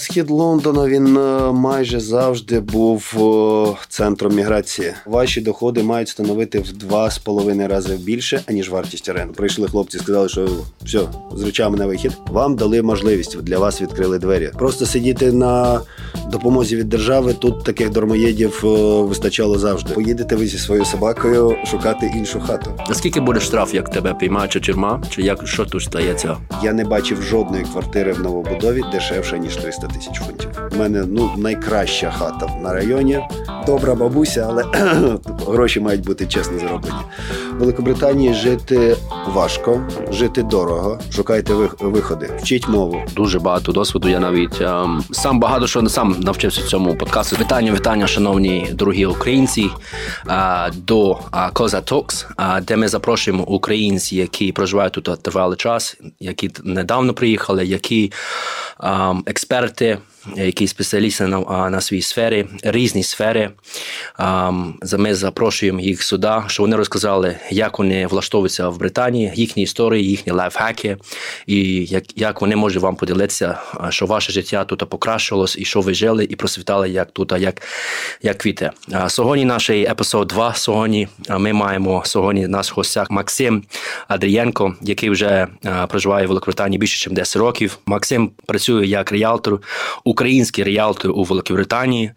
Схід Лондона він е, майже завжди був е, центром міграції. Ваші доходи мають становити в два з половиною рази більше аніж вартість оренди. Прийшли хлопці, сказали, що все з речами на вихід. Вам дали можливість для вас відкрили двері. Просто сидіти на допомозі від держави. Тут таких дармоєдів е, вистачало завжди. Поїдете ви зі своєю собакою шукати іншу хату. Наскільки буде штраф, як тебе піймає, чи тюрма, чи як що тут стається? Я не бачив жодної квартири в новобудові дешевше ніж 300 тисяч фунтів. У мене ну найкраща хата на районі. Добра бабуся, але гроші мають бути чесно зароблені. В Великобританії жити важко, жити дорого. Шукайте виходи, вчіть мову. Дуже багато досвіду. Я навіть ем, сам багато що сам навчився цьому подкасту. Вітання, вітання, шановні дорогі українці е, до Коза Токс, е, де ми запрошуємо українців, які проживають тут тривалий час, які недавно приїхали, які ем, експерти які спеціалісти на на своїй сфері, різні сфери. Ми запрошуємо їх сюди, щоб вони розказали, як вони влаштовуються в Британії, їхні історії, їхні лайфхаки, і як як вони можуть вам поділитися, що ваше життя тут покращилось, і що ви жили, і просвітали як тут, як як квіти. Сьогодні наш епізод 2. Сьогодні ми маємо сьогодні наш гостях Максим Адрієнко, який вже проживає в Великобританії більше ніж 10 років. Максим працює як реалтор український реалтор у Великобританії.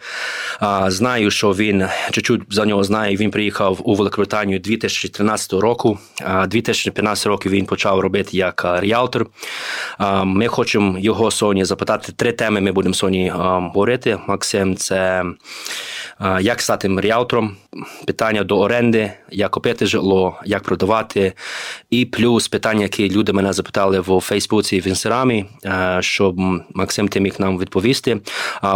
Знаю, що він чуть-чуть за нього знає. Він приїхав у Великобританію 2013 року. 2015 року він почав робити як реалтор. Ми хочемо його сьогодні запитати. Три теми ми будемо сьогодні говорити. Максим, це як стати реалтором, питання до оренди, як купити житло, як продавати, і плюс питання, які люди мене запитали в Фейсбуці і в інстаграмі, щоб Максим ти міг нам відповісти.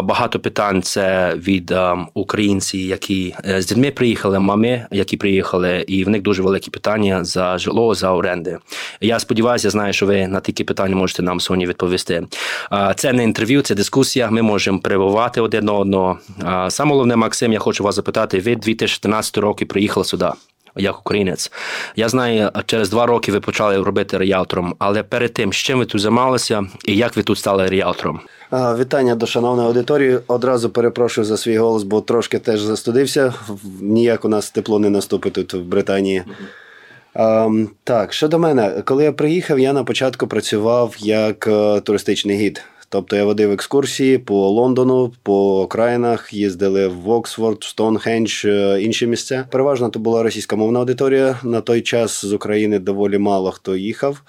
Багато питань це від українців, які е, з дітьми приїхали, мами, які приїхали, і в них дуже великі питання за житло, за оренди. Я сподіваюся, знаю, що ви на такі питання можете нам сьогодні відповісти. Це не інтерв'ю, це дискусія. Ми можемо перебувати один одного. Саме головне, Максим, я хочу вас запитати. Ви 2014 року приїхали сюди. Як українець, я знаю, через два роки ви почали робити реалтором, але перед тим, з чим ви тут займалися і як ви тут стали реалтором? Вітання до шановної аудиторії. Одразу перепрошую за свій голос, бо трошки теж застудився. Ніяк у нас тепло не наступить тут в Британії. Um, так, щодо мене, коли я приїхав, я на початку працював як uh, туристичний гід. Тобто я водив екскурсії по Лондону, по окраїнах, їздили в Оксфорд, Стоунхендж, е, інші місця. Переважно то була російськомовна аудиторія. На той час з України доволі мало хто їхав.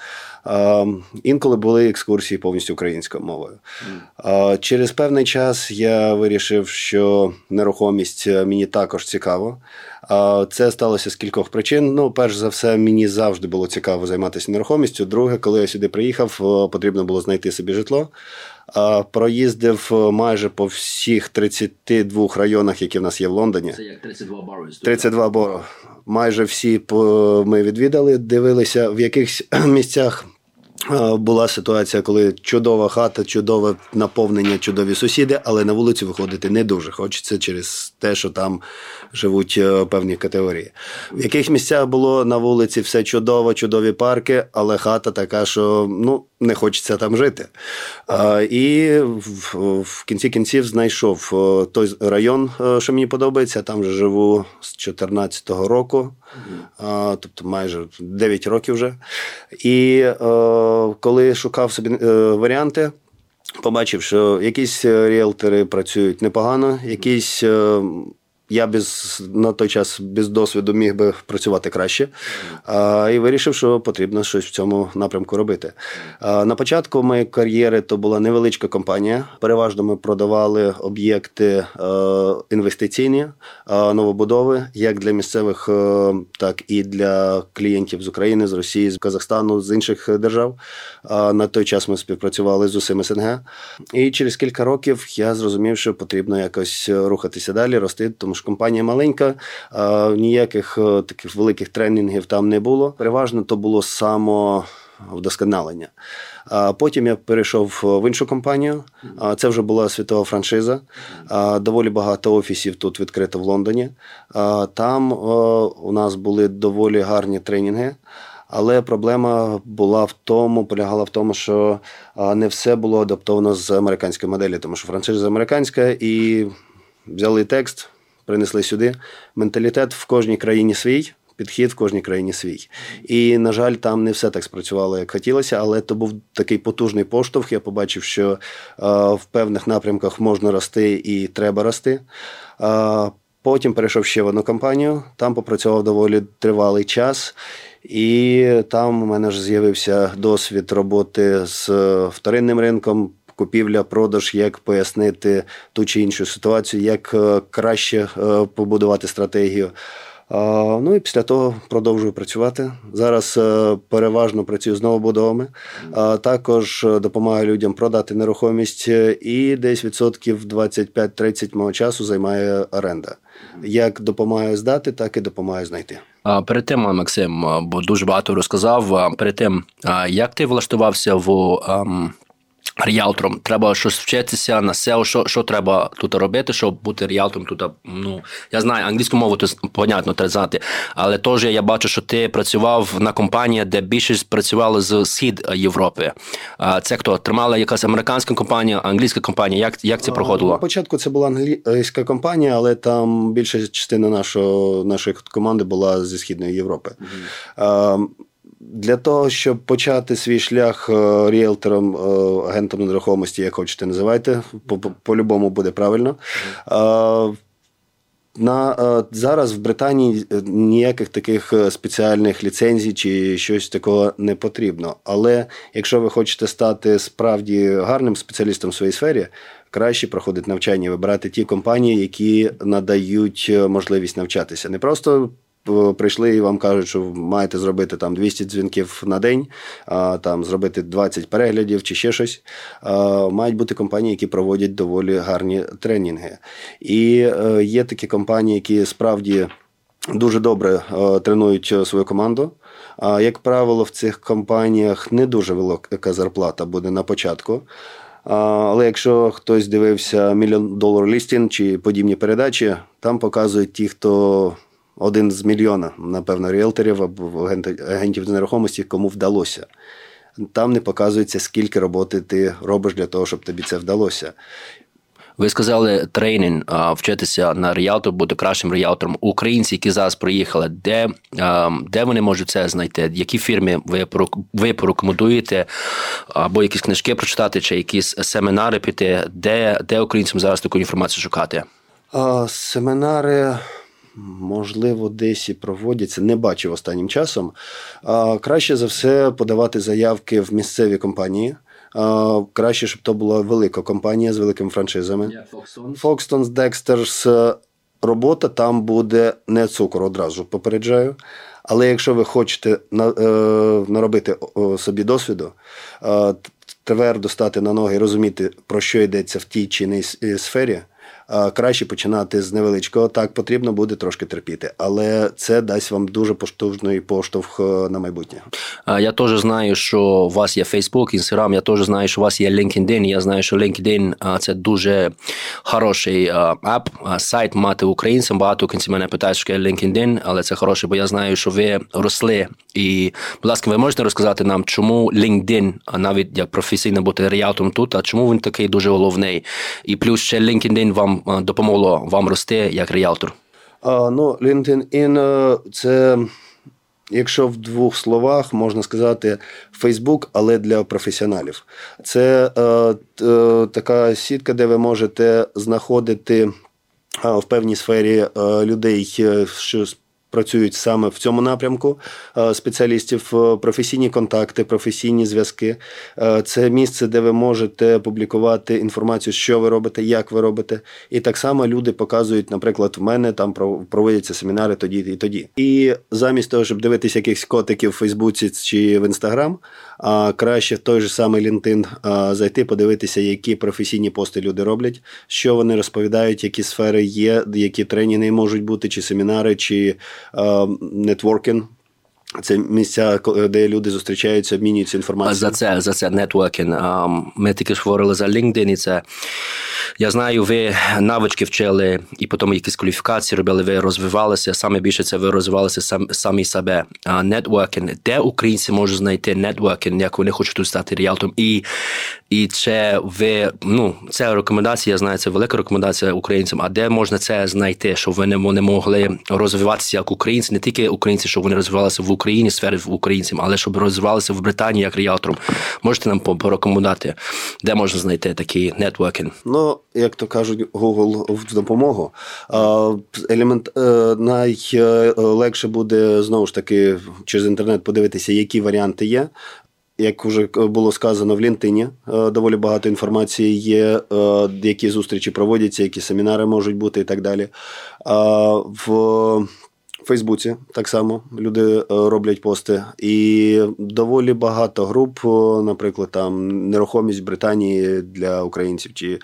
Інколи були екскурсії повністю українською мовою. Через певний час я вирішив, що нерухомість е, мені також цікаво. Це сталося з кількох причин. Ну, перш за все, мені завжди було цікаво займатися нерухомістю. Друге, коли я сюди приїхав, потрібно було знайти собі житло. Проїздив е, майже по всіх 32 районах, які в нас є в Лондоні. Це як 32 боро. 32 боро. Майже всі ми відвідали, дивилися в якихось місцях. Була ситуація, коли чудова хата, чудове наповнення, чудові сусіди, але на вулицю виходити не дуже хочеться через те, що там живуть е, певні категорії. В яких місцях було на вулиці все чудово, чудові парки, але хата така, що ну не хочеться там жити. І в, кінці кінців знайшов е, той район, е, що мені подобається. Там вже живу з 2014 року, тобто майже 9 років вже. І е, коли шукав собі варіанти. Побачив, що якісь ріелтори працюють непогано, якісь я без на той час без досвіду міг би працювати краще а, і вирішив, що потрібно щось в цьому напрямку робити. А, На початку моєї кар'єри то була невеличка компанія. Переважно ми продавали об'єкти а, інвестиційні а, новобудови, як для місцевих, а, так і для клієнтів з України, з Росії, з Казахстану, з інших держав. А, На той час ми співпрацювали з усім СНГ. І через кілька років я зрозумів, що потрібно якось рухатися далі, рости, тому ж компанія маленька, ніяких е, таких великих тренінгів там не було. Переважно то було самовдосконалення. Потім я перейшов в іншу компанію. Це вже була світова франшиза. Доволі багато офісів тут відкрито в Лондоні. Там у нас були доволі гарні тренінги. Але проблема була в тому, полягала в тому, що не все було адаптовано з американської моделі, тому що франшиза американська і взяли текст, принесли сюди. Менталітет в кожній країні свій підхід в кожній країні свій. І, на жаль, там не все так спрацювало, як хотілося, але то був такий потужний поштовх. Я побачив, що е, в певних напрямках можна рости і треба рости. Е, потім перейшов ще в одну компанію, там попрацював доволі тривалий час. І там у мене ж з'явився досвід роботи з вторинним ринком, купівля, продаж, як пояснити ту чи іншу ситуацію, як е, краще побудувати стратегію. Ну і після того продовжую працювати. Зараз е, переважно працюю з новобудовами, також допомагаю людям продати нерухомість, і десь відсотків 25-30 мого часу займає оренда. Як допомагаю здати, так і допомагаю знайти. Перед тим, Максим, бо дуже багато розказав. Перед тим, як ти влаштувався в Ріалтором треба щось вчитися на SEO, що що треба тут робити, щоб бути ріалтором тут. Ну я знаю, англійську мову то понятно треба знати, але теж я бачу, що ти працював на компанії, де більшість працювали з схід Європи. Це хто тримала якась американська компанія, англійська компанія? Як як це проходило? На початку це була англійська компанія, але там більша частина нашого нашої команди була зі східної Європи. Mm-hmm. Для того, щоб почати свій шлях е, ріелтором, е, агентом нерухомості, як хочете називайте, по-любому буде правильно. Е, на Зараз в Британії ніяких таких спеціальних ліцензій чи щось такого не потрібно. Але якщо ви хочете стати справді гарним спеціалістом в своїй сфері, краще проходить навчання, вибирати ті компанії, які надають можливість навчатися. Не просто прийшли і вам кажуть, що маєте зробити там 200 дзвінків на день, там зробити 20 переглядів чи ще щось. Мають бути компанії, які проводять доволі гарні тренінги. І е, є такі компанії, які справді. Дуже добре е, тренують свою команду. А як правило, в цих компаніях не дуже велика зарплата буде на початку. Але якщо хтось дивився мільйон долар лістін чи подібні передачі, там показують ті, хто один з мільйона, напевно, ріелторів або агентів нерухомості, кому вдалося. Там не показується, скільки роботи ти робиш для того, щоб тобі це вдалося. Ви сказали тренінг, вчитися на ріалтор, бути кращим ріалтором. Українці, які зараз приїхали, де де вони можуть це знайти? Які фірми ви ви порекомендуєте, або якісь книжки прочитати, чи якісь семінари піти? Де де українцям зараз таку інформацію шукати? А, Семінари можливо, десь і проводяться, не бачив останнім часом. Краще за все подавати заявки в місцеві компанії. Краще, щоб то була велика компанія з великими франшизами. Foxtons, Dexters. Робота там буде не цукор одразу попереджаю. Але якщо ви хочете е, наробити собі досвіду, твердо стати на ноги і розуміти, про що йдеться в тій чи іншій сфері краще починати з невеличкого. Так потрібно буде трошки терпіти, але це дасть вам дуже поштовхний поштовх е, на майбутнє. Я теж знаю, що у вас є Facebook, Instagram, Я теж знаю, що у вас є LinkedIn. Я знаю, що LinkedIn – це дуже хороший ап, сайт мати українцям. Багато українців мене питають, що є LinkedIn, але це хороше, бо я знаю, що ви росли. І, будь ласка, ви можете розказати нам, чому LinkedIn, навіть як професійно бути реалтором тут, а чому він такий дуже головний? І плюс ще LinkedIn вам допомогло вам рости як ріалтор? А, Ну, LinkedIn е, це. Якщо в двох словах можна сказати Facebook, але для професіоналів, це е, е, така сітка, де ви можете знаходити е, в певній сфері е, людей, е, що працюють саме в цьому напрямку е, спеціалістів, е, професійні контакти, професійні зв'язки. Е, це місце, де ви можете публікувати інформацію, що ви робите, як ви робите. І так само люди показують, наприклад, в мене там проводяться семінари тоді і тоді. І замість того, щоб дивитися якихось котиків в Фейсбуці чи в Інстаграм, а краще в той же самий LinkedIn зайти, подивитися, які професійні пости люди роблять, що вони розповідають, які сфери є, які тренінги можуть бути, чи семінари, чи нетворкінг. Це місця, де люди зустрічаються, обмінюються інформацією. За це за це нетворкінг. Ми тільки ж говорили за LinkedIn, і це Я знаю, ви навички вчили і потім якісь кваліфікації робили, ви розвивалися. Саме більше це ви розвивалися сам, самі себе. Нетворкінг. Де українці можуть знайти нетворкінг, як вони хочуть тут стати ріалтом? І і це ви, ну, це рекомендація, я знаю, це велика рекомендація українцям. А де можна це знайти, щоб вони не могли розвиватися як українці, не тільки українці, щоб вони розвивалися в Україні, сфері в українцям, але щоб розвивалися в Британії як ріалтором. Можете нам порекомендувати, де можна знайти такий нетворкінг? Ну, як то кажуть, Google в допомогу. Елемент е, найлегше буде знову ж таки через інтернет подивитися, які варіанти є. Як вже було сказано в Лінтині, е, доволі багато інформації є, е, які зустрічі проводяться, які семінари можуть бути і так далі. В Фейсбуці так само люди роблять пости, і доволі багато груп, наприклад, там нерухомість Британії для українців чи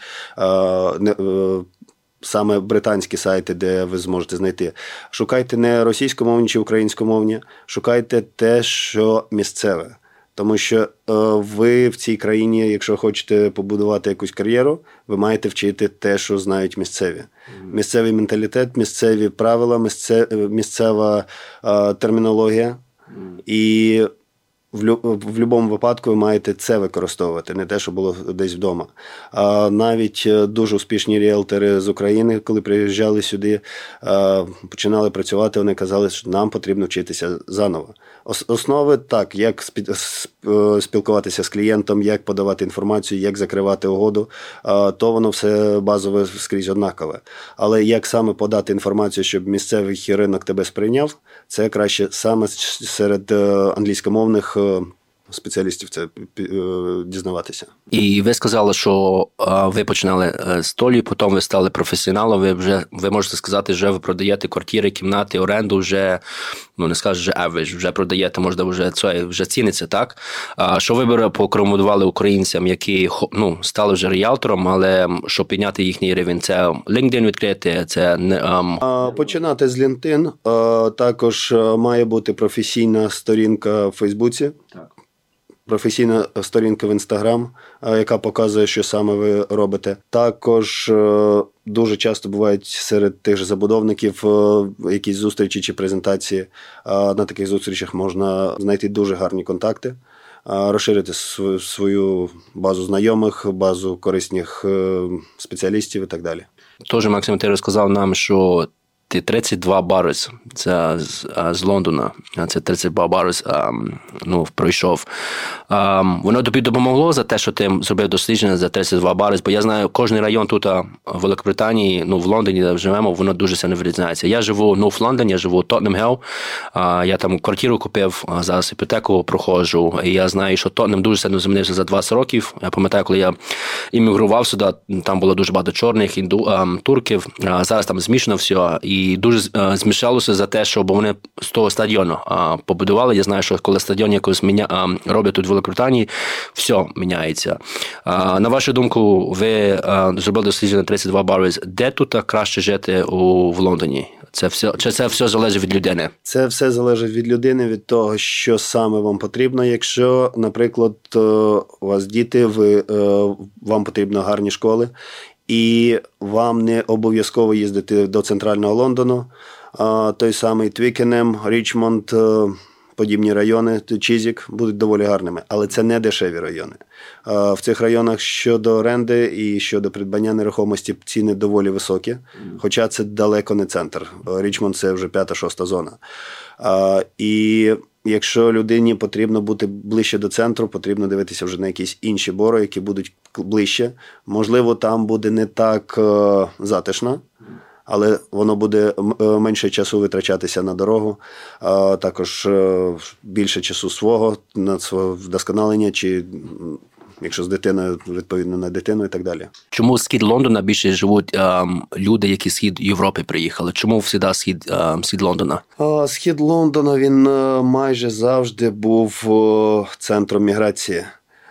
саме британські сайти, де ви зможете знайти. Шукайте не російськомовні чи українськомовні, шукайте те, що місцеве. Тому що е, ви в цій країні, якщо хочете побудувати якусь кар'єру, ви маєте вчити те, що знають місцеві. Місцевий менталітет, місцеві правила, місцева е, термінологія. І в будь-якому випадку ви маєте це використовувати, не те, що було десь вдома. А навіть е, дуже успішні ріелтори з України, коли приїжджали сюди, починали працювати, вони казали, що нам потрібно вчитися заново. Основи так, як е, спілкуватися з клієнтом, як подавати інформацію, як закривати угоду, то воно все базове скрізь однакове. Але як саме подати інформацію, щоб місцевий ринок тебе сприйняв, це краще саме серед е, англійськомовних спеціалістів це е, дізнаватися. І ви сказали, що ви починали е, з толі, потім ви стали професіоналом. Ви вже ви можете сказати, що ви продаєте квартири, кімнати, оренду вже ну не скажу, вже average, вже продаєте, можна вже це вже ціниться, так? А що ви порекомендували українцям, які ну, стали вже ріалтором, але щоб підняти їхній рівень? Це LinkedIn відкрити, це не um... починати з LinkedIn, також має бути професійна сторінка в Фейсбуці. Так професійна сторінка в інстаграм, яка показує, що саме ви робите. Також е, дуже часто бувають серед тих же забудовників е, якісь зустрічі чи презентації. На таких зустрічах можна знайти дуже гарні контакти. Розширити свою базу знайомих, базу корисних е, спеціалістів і так далі. Тоже Максим, ти розказав нам, що 32 барус. Це з, з Лондона. Це 32 барус ну, пройшов. Воно тобі допомогло за те, що ти зробив дослідження за 32 барус, бо я знаю, кожен район тут в Великобританії, ну в Лондоні, де живемо, воно дуже сильно відрізняється. Я живу ну, в Лондоні, я живу в Тотнем Гел. Я там квартиру купив, зараз іпотеку проходжу. І я знаю, що Тотнем дуже сильно змінився за 20 років. Я пам'ятаю, коли я іммігрував сюди, там було дуже багато чорних інду, турків. Зараз там змішано все. І і дуже е, змішалося за те, щоб вони з того стадіону побудували. Я знаю, що коли стадіон якось міня роблять тут в Великобританії, все міняється. На вашу думку, ви е, зробили дослідження 32 бари. Де тут краще жити у в Лондоні? Це все чи це все залежить від людини? Це все залежить від людини, від того, що саме вам потрібно. Якщо, наприклад, е, у вас діти, ви вам потрібно гарні школи, і вам не обов'язково їздити до центрального Лондону. Той самий Твікенем, Річмонд, е, подібні райони, Чізік будуть доволі гарними, але це не дешеві райони. В цих районах щодо оренди і щодо придбання нерухомості ціни доволі високі, хоча це далеко не центр. Річмонд це вже п'ята-шоста зона. І Якщо людині потрібно бути ближче до центру, потрібно дивитися вже на якісь інші бори, які будуть ближче. Можливо, там буде не так е, затишно, але воно буде е, менше часу витрачатися на дорогу, також е, більше часу свого на своє вдосконалення чи якщо з дитиною відповідно на дитину і так далі. Чому схід Лондона більше живуть ем, люди, які з схід Європи приїхали? Чому всіда схід ем, схід Лондона? А, схід Лондона він е, майже завжди був е, центром міграції.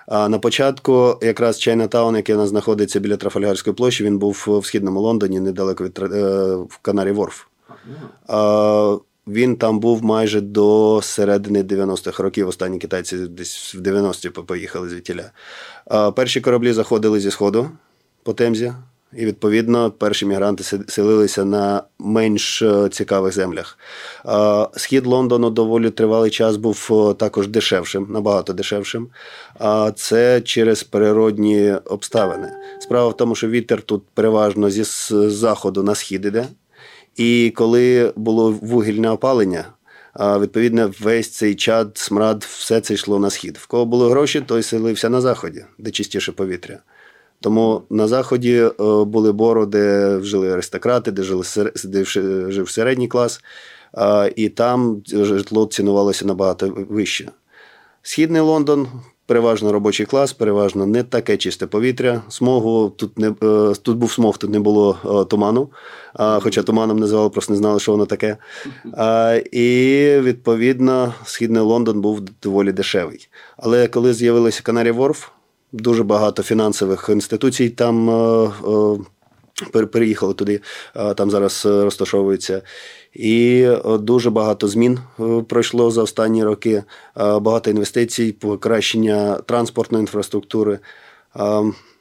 А на початку, якраз Чайнатаун, який у нас знаходиться біля Трафальгарської площі, він був в східному Лондоні, недалеко від е, в Канарі Ворф. Він там був майже до середини 90-х років. Останні китайці десь в 90-ті поїхали звідтіля. Перші кораблі заходили зі сходу по Темзі І відповідно перші мігранти селилися на менш е, цікавих землях. Схід Лондону доволі тривалий час був е, також дешевшим, набагато дешевшим. А це через природні обставини. Справа в тому, що вітер тут переважно зі заходу на схід іде. І коли було вугільне опалення, відповідно, весь цей чад, смрад, все це йшло на схід. В кого були гроші, той селився на заході, де чистіше повітря. Тому на заході е, були бори, де жили аристократи, де жили де жив середній клас, і там житло цінувалося набагато вище. Східний Лондон. Переважно робочий клас, переважно не таке чисте повітря. Смогу тут не е, тут був смог, тут не було е, туману. Хоча туманом називали, просто не знали, що воно таке. І відповідно східний Лондон був доволі дешевий. Але коли з'явилися Канарі Ворф, дуже багато фінансових інституцій там е, переїхали туди, там зараз е, розташовуються. І дуже багато змін пройшло за останні роки. Багато інвестицій, покращення транспортної інфраструктури.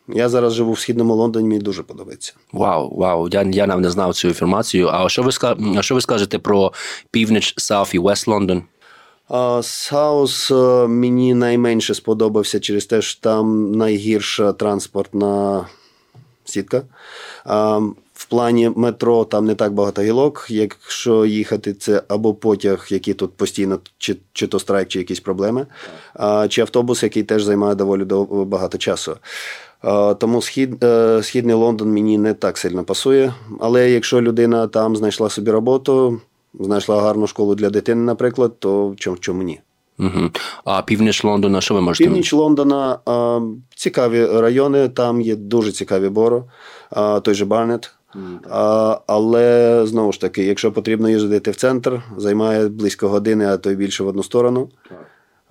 Я зараз живу в східному Лондоні, мені дуже подобається. Вау, вау. Я я навіть не знав цю інформацію. А що ви а що ви скажете про північ, Саф і Вест Лондон? Саус е, мені найменше сподобався через те, що там найгірша транспортна сітка. В плані метро там не так багато гілок. Якщо їхати, це або потяг, який тут постійно, чи чи то страйк, чи якісь проблеми, чи автобус, який теж займає доволі багато часу. Тому схід, е, східний Лондон мені не так сильно пасує. Але якщо людина там знайшла собі роботу, знайшла гарну школу для дитини, наприклад, то чому, чому ні? Угу. А північ Лондона, що ви можете? Північ Лондона а, цікаві райони, там є дуже цікаві боро, а, той же Барнет. Mm. А, Але знову ж таки, якщо потрібно їздити в центр, займає близько години, а то й більше в одну сторону.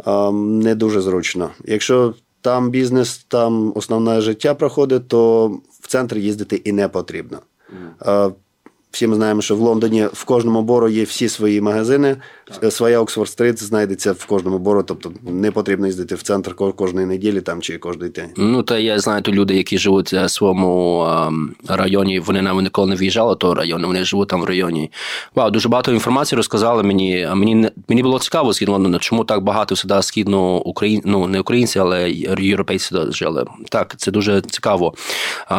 А, Не дуже зручно. Якщо там бізнес, там основне життя проходить, то в центр їздити і не потрібно. Mm. Всі ми знаємо, що в Лондоні в кожному бору є всі свої магазини. Своя Оксфорд-стрит знайдеться в кожному бору, тобто не потрібно їздити в центр кожної неділі там чи кожний день. Ну та я знаю то люди, які живуть в своєму ем, районі. Вони нам ніколи не виїжджали того району. Вони живуть там в районі. Вау, дуже багато інформації розказали мені. Мені мені було цікаво схід Лондона, чому так багато сюди східно Україн... ну не українці, але європейці жили. Так, це дуже цікаво.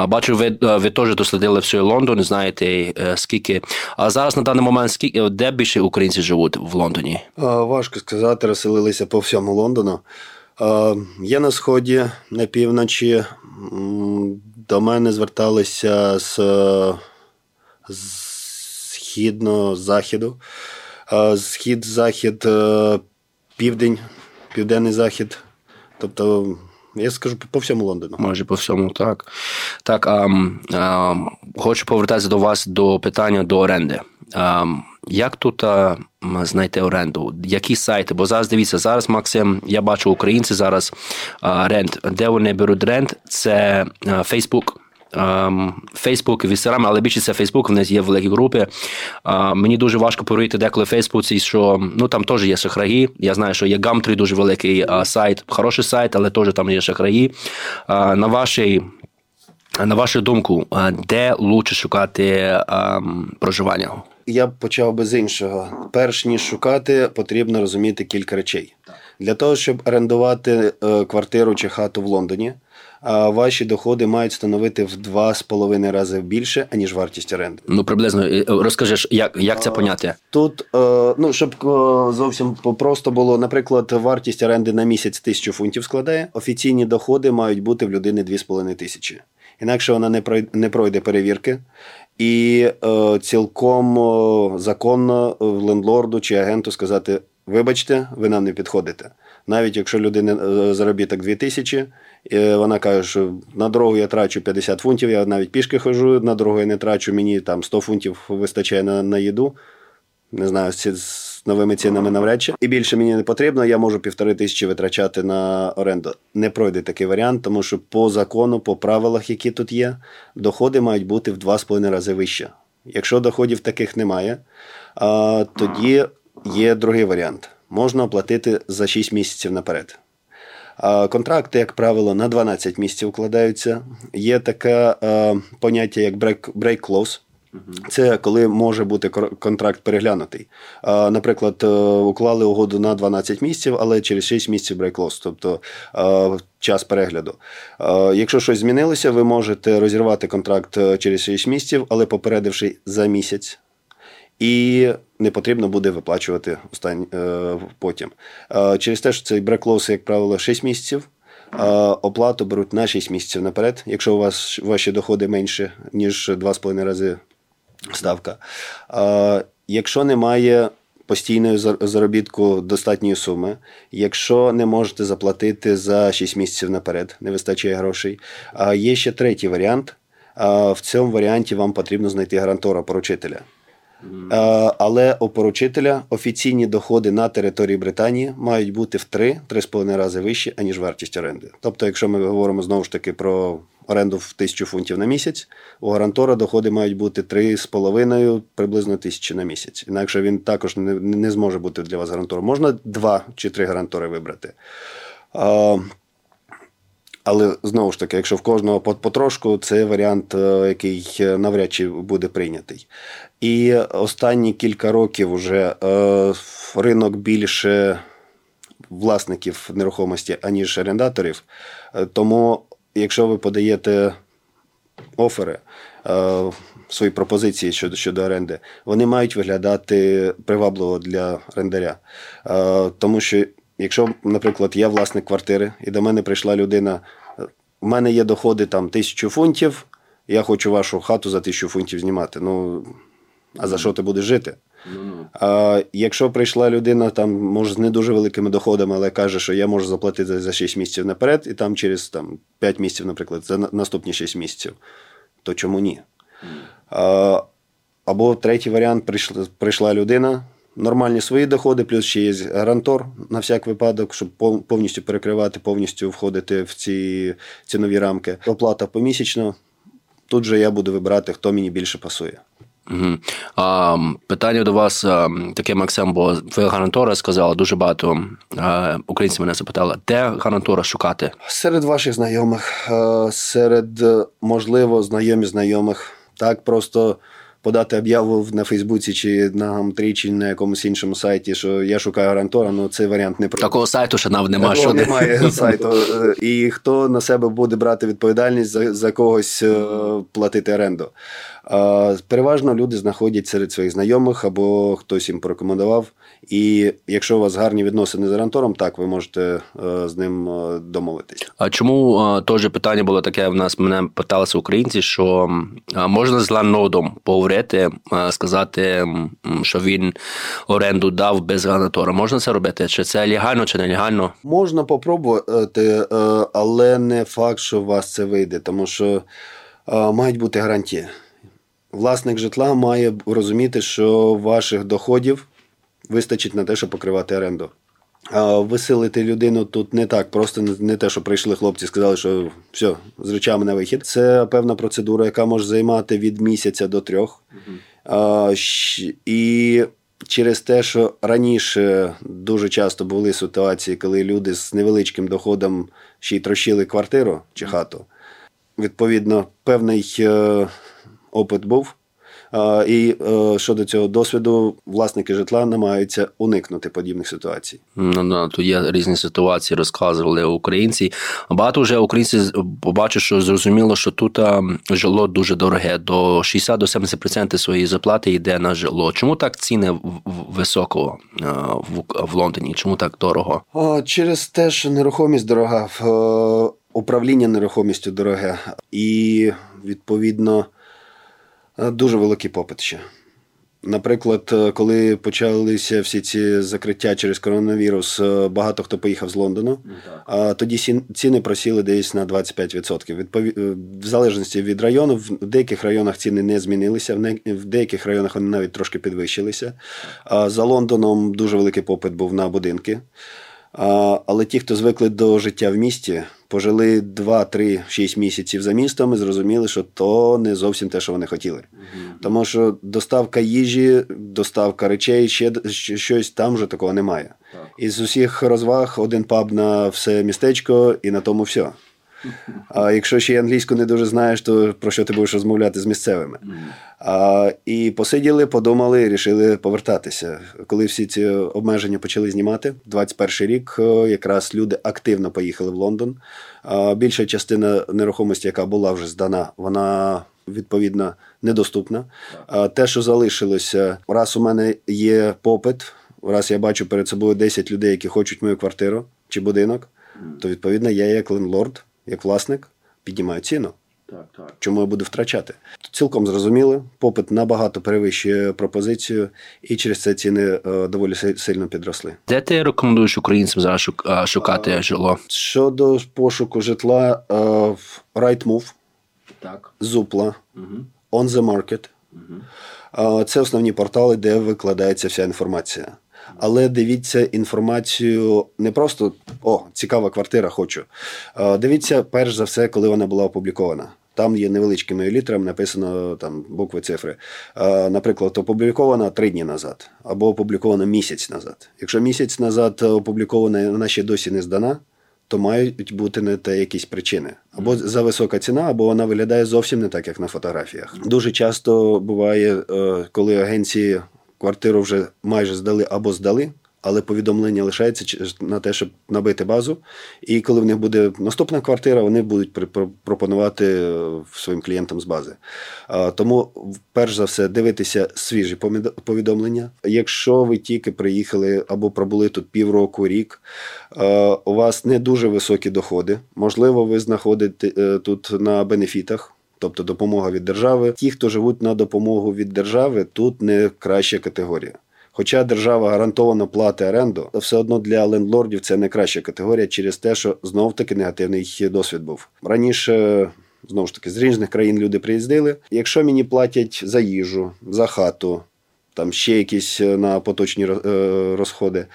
Бачу, ви ви теж дослідили все Лондон, знаєте е, скільки. А зараз на даний момент скільки де більше українців живуть в Лондоні? Важко сказати, розселилися по всьому Лондону. Є на сході, на півночі. До мене зверталися з, з східного заходу. Схід, захід, е, південь, південний захід. Тобто я скажу по всьому Лондону. Майже по всьому, так. Так, а, а, хочу повертатися до вас до питання до оренди. А, як тут а, знайти оренду? Які сайти? Бо зараз дивіться, зараз Максим, я бачу українці зараз а, рент. Де вони беруть рент? Це Facebook. Фейсбук, в Інстаграмі, але більше це Фейсбук, в них є великі групи. Мені дуже важко повірити деколи в Фейсбуці, що ну там теж є шахраї. Я знаю, що є Gumtree, дуже великий сайт, хороший сайт, але теж там є шахраї. На вашій на вашу думку, де лучше шукати проживання? Я б почав би з іншого. Перш ніж шукати, потрібно розуміти кілька речей. Для того, щоб орендувати е, квартиру чи хату в Лондоні, ваші доходи мають становити в два з половиною рази більше, аніж вартість оренди. Ну приблизно е, розкажеш, як як це поняття? Тут е, ну щоб зовсім просто було, наприклад, вартість оренди на місяць тисячу фунтів складає. Офіційні доходи мають бути в людини дві з половиною тисячі. Інакше вона не пройде не пройде перевірки. І е, цілком е, законно лендлорду чи агенту сказати: вибачте, ви нам не підходите. Навіть якщо людина е, заробіток 2 тисячі, вона каже, що на дорогу я трачу 50 фунтів, я навіть пішки хожу, на дорогу я не трачу, мені там 100 фунтів вистачає на на їду. Не знаю, з новими цінами навряд чи. І більше мені не потрібно, я можу півтори тисячі витрачати на оренду. Не пройде такий варіант, тому що по закону, по правилах, які тут є, доходи мають бути в 2,5 рази вище. Якщо доходів таких немає, тоді є другий варіант можна оплатити за 6 місяців наперед. Контракти, як правило, на 12 місяців укладаються. Є таке поняття, як break, clause. Це коли може бути контракт переглянутий. Наприклад, е, уклали угоду на 12 місяців, але через 6 місяців брейклос, тобто час перегляду. Якщо щось змінилося, ви можете розірвати контракт е, через 6 місяців, але попередивши за місяць. І не потрібно буде виплачувати останні, е, потім. Через те, що цей бреклоус, як правило, 6 місяців. Оплату беруть на 6 місяців наперед. Якщо у вас ваші доходи менше, ніж 2,5 рази ставка. Якщо немає постійної заробітку достатньої суми, якщо не можете заплатити за 6 місяців наперед, не вистачає грошей. Є ще третій варіант. В цьому варіанті вам потрібно знайти гарантора поручителя. Але у поручителя офіційні доходи на території Британії мають бути в 3-3,5 рази вищі, аніж вартість оренди. Тобто, якщо ми говоримо знову ж таки про оренду в тисячу фунтів на місяць, у гарантора доходи мають бути 3,5 приблизно тисячі на місяць. Інакше він також не, не зможе бути для вас гарантором. Можна два чи три гарантори вибрати. Але знову ж таки, якщо в кожного потрошку, це варіант, е, який навряд чи буде прийнятий. І останні кілька років вже е, ринок більше власників нерухомості, аніж орендаторів. Е, тому якщо ви подаєте офери, е, свої пропозиції щодо щодо оренди, вони мають виглядати привабливо для орендаря. Е, тому що, якщо, наприклад, я власник квартири, і до мене прийшла людина, у мене є доходи там тисячу фунтів, я хочу вашу хату за тисячу фунтів знімати. Ну, а за що ти будеш жити? А Якщо прийшла людина, там, може, з не дуже великими доходами, але каже, що я можу заплатити за 6 місяців наперед, і там через там, 5 місяців, наприклад, за наступні 6 місяців, то чому ні? А, Або третій варіант прийшла людина. Нормальні свої доходи, плюс ще є гарантор на всяк випадок, щоб повністю перекривати, повністю входити в ці цінові рамки. Оплата помісячно. Тут же я буду вибирати, хто мені більше пасує. Угу. А, Питання до вас таке, Максим, бо ви гарантора сказали дуже багато а, українців мене запитали, де гарантора шукати? Серед ваших знайомих, серед, можливо, знайомі знайомих. Так, просто подати об'яву на Фейсбуці чи на Гамтрі, чи на якомусь іншому сайті, що я шукаю гарантора, ну цей варіант не про такого сайту, ще нам немає. Такого що немає сайту. І хто на себе буде брати відповідальність за, за когось е, платити оренду? Переважно люди знаходять серед своїх знайомих або хтось їм порекомендував. І якщо у вас гарні відносини з гарантором, так ви можете е, з ним е, домовитись. А чому е, теж питання було таке? В нас мене питалися українці, що можна з ландлордом поговорити, сказати, що він оренду дав без гарантора. Можна це робити? Чи це легально, чи нелегально? Можна попробувати, але не факт, що у вас це вийде, тому що мають бути гарантії. Власник житла має розуміти, що ваших доходів вистачить на те, щоб покривати оренду. Виселити людину тут не так, просто не те, що прийшли хлопці, сказали, що все, з речами на вихід. Це певна процедура, яка може займати від місяця до трьох. Uh-huh. І через те, що раніше дуже часто були ситуації, коли люди з невеличким доходом ще й трощили квартиру чи хату. Відповідно, певний е, опит був. І е, щодо цього досвіду, власники житла намагаються уникнути подібних ситуацій. Ну да, тут є різні ситуації, розказували українці. Багато вже українці побачили, що зрозуміло, що тут жило дуже дороге. До 60-70% своєї заплати йде на жило. Чому так ціни високо в Лондоні? Чому так дорого? Через те, що нерухомість дорога, управління нерухомістю дороге, і відповідно. Е, дуже великий попит ще. Наприклад, е, коли почалися всі ці закриття через коронавірус, е, багато хто поїхав з Лондону, а тоді ціни просіли десь на 25%. Відпові... В залежності від району, в деяких районах ціни не змінилися, в деяких районах вони навіть трошки підвищилися. За Лондоном дуже великий попит був на будинки. Але ті, хто звикли до життя в місті, пожили 2-3-6 місяців за містом і зрозуміли, що то не зовсім те, що вони хотіли. Mm-hmm. Тому що доставка їжі, доставка речей, ще щось там вже такого немає. Так. Із усіх розваг один паб на все містечко, і на тому все. А якщо ще й англійську не дуже знаєш, то про що ти будеш розмовляти з місцевими? А, І посиділи, подумали, і рішили повертатися. Коли всі ці обмеження почали знімати, 21 рік якраз люди активно поїхали в Лондон. А, Більша частина нерухомості, яка була вже здана, вона відповідно недоступна. А те, що залишилося, раз у мене є попит, раз я бачу перед собою 10 людей, які хочуть мою квартиру чи будинок, то відповідно я як лендлорд як власник, піднімаю ціну. Так, так. Чому я буду втрачати? Цілком зрозуміло, попит набагато перевищує пропозицію, і через це ціни е, доволі сильно підросли. Де ти рекомендуєш українцям зараз шукати а, житло? Щодо пошуку житла, е, Rightmove, так. Зупла, угу. On the Market. Угу. Це основні портали, де викладається вся інформація але дивіться інформацію не просто о, цікава квартира, хочу. Дивіться, перш за все, коли вона була опублікована. Там є невеличкими літерами написано там букви цифри. Наприклад, опублікована три дні назад або опублікована місяць назад. Якщо місяць назад опублікована, вона ще досі не здана. То мають бути не те якісь причини. Або за висока ціна, або вона виглядає зовсім не так, як на фотографіях. Дуже часто буває, е, коли агенції квартиру вже майже здали або здали, але повідомлення лишається на те, щоб набити базу. І коли в них буде наступна квартира, вони будуть пропонувати е, своїм клієнтам з бази. Тому, перш за все, дивитися свіжі повідомлення. Якщо ви тільки приїхали або пробули тут півроку, рік, у вас не дуже високі доходи, можливо, ви знаходите е, тут на бенефітах тобто допомога від держави. Ті, хто живуть на допомогу від держави, тут не краща категорія. Хоча держава гарантовано платить оренду, все одно для лендлордів це не краща категорія через те, що знов таки негативний досвід був раніше. Знову ж таки, з різних країн люди приїздили. Якщо мені платять за їжу, за хату, там ще якісь е, на поточні е, розходи,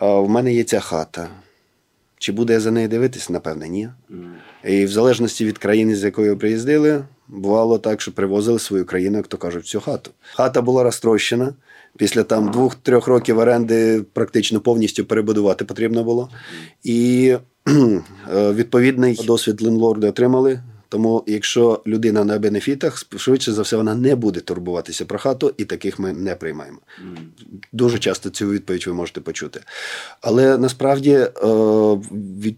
в мене є ця хата. Чи буде я за нею дивитися? Напевне, ні. І в залежності від країни, з якої приїздили, бувало так, що привозили свою країну, як то кажуть, всю хату. Хата була розтрощена. Після там двох-трьох років оренди практично повністю перебудувати потрібно було. І е, відповідний досвід лендлорди отримали. Тому, якщо людина на benefit ах, швидше за все, вона не буде турбуватися про хату, і таких ми не приймаємо. Дуже часто цю відповідь ви можете почути. Але насправді е, від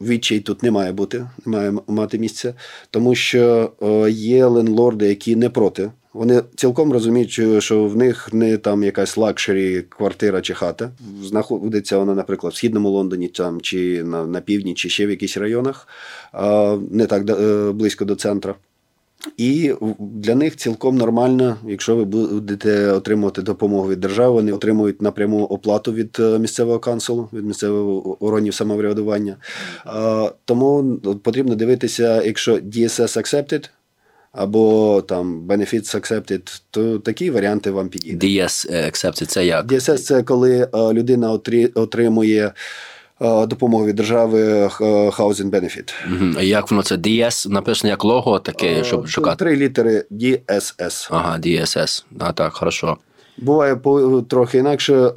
відчай тут не має бути, не має мати місця, тому що е, є лендлорди, які не проти. Вони цілком розуміють, що в них не там якась luxury квартира чи хата. Знаходиться вона, наприклад, в східному Лондоні там чи на на півдні, чи ще в якихось районах, не так е, близько до центру. І для них цілком нормально, якщо ви будете отримувати допомогу від держави, вони отримують напряму оплату від е, місцевого канцелу, від місцевого органів самоврядування. Тому потрібно дивитися, якщо DSS accepted, або там Benefits Accepted, то такі варіанти вам підійдуть. DS Accepted – це як? DSS – це коли людина отримує допомогу від держави Housing Benefit. Угу. А як воно це DS? Написано як лого, таке, щоб шукати? Три літери DSS. Ага, DSS. А, так, хорошо. Буває трохи інакше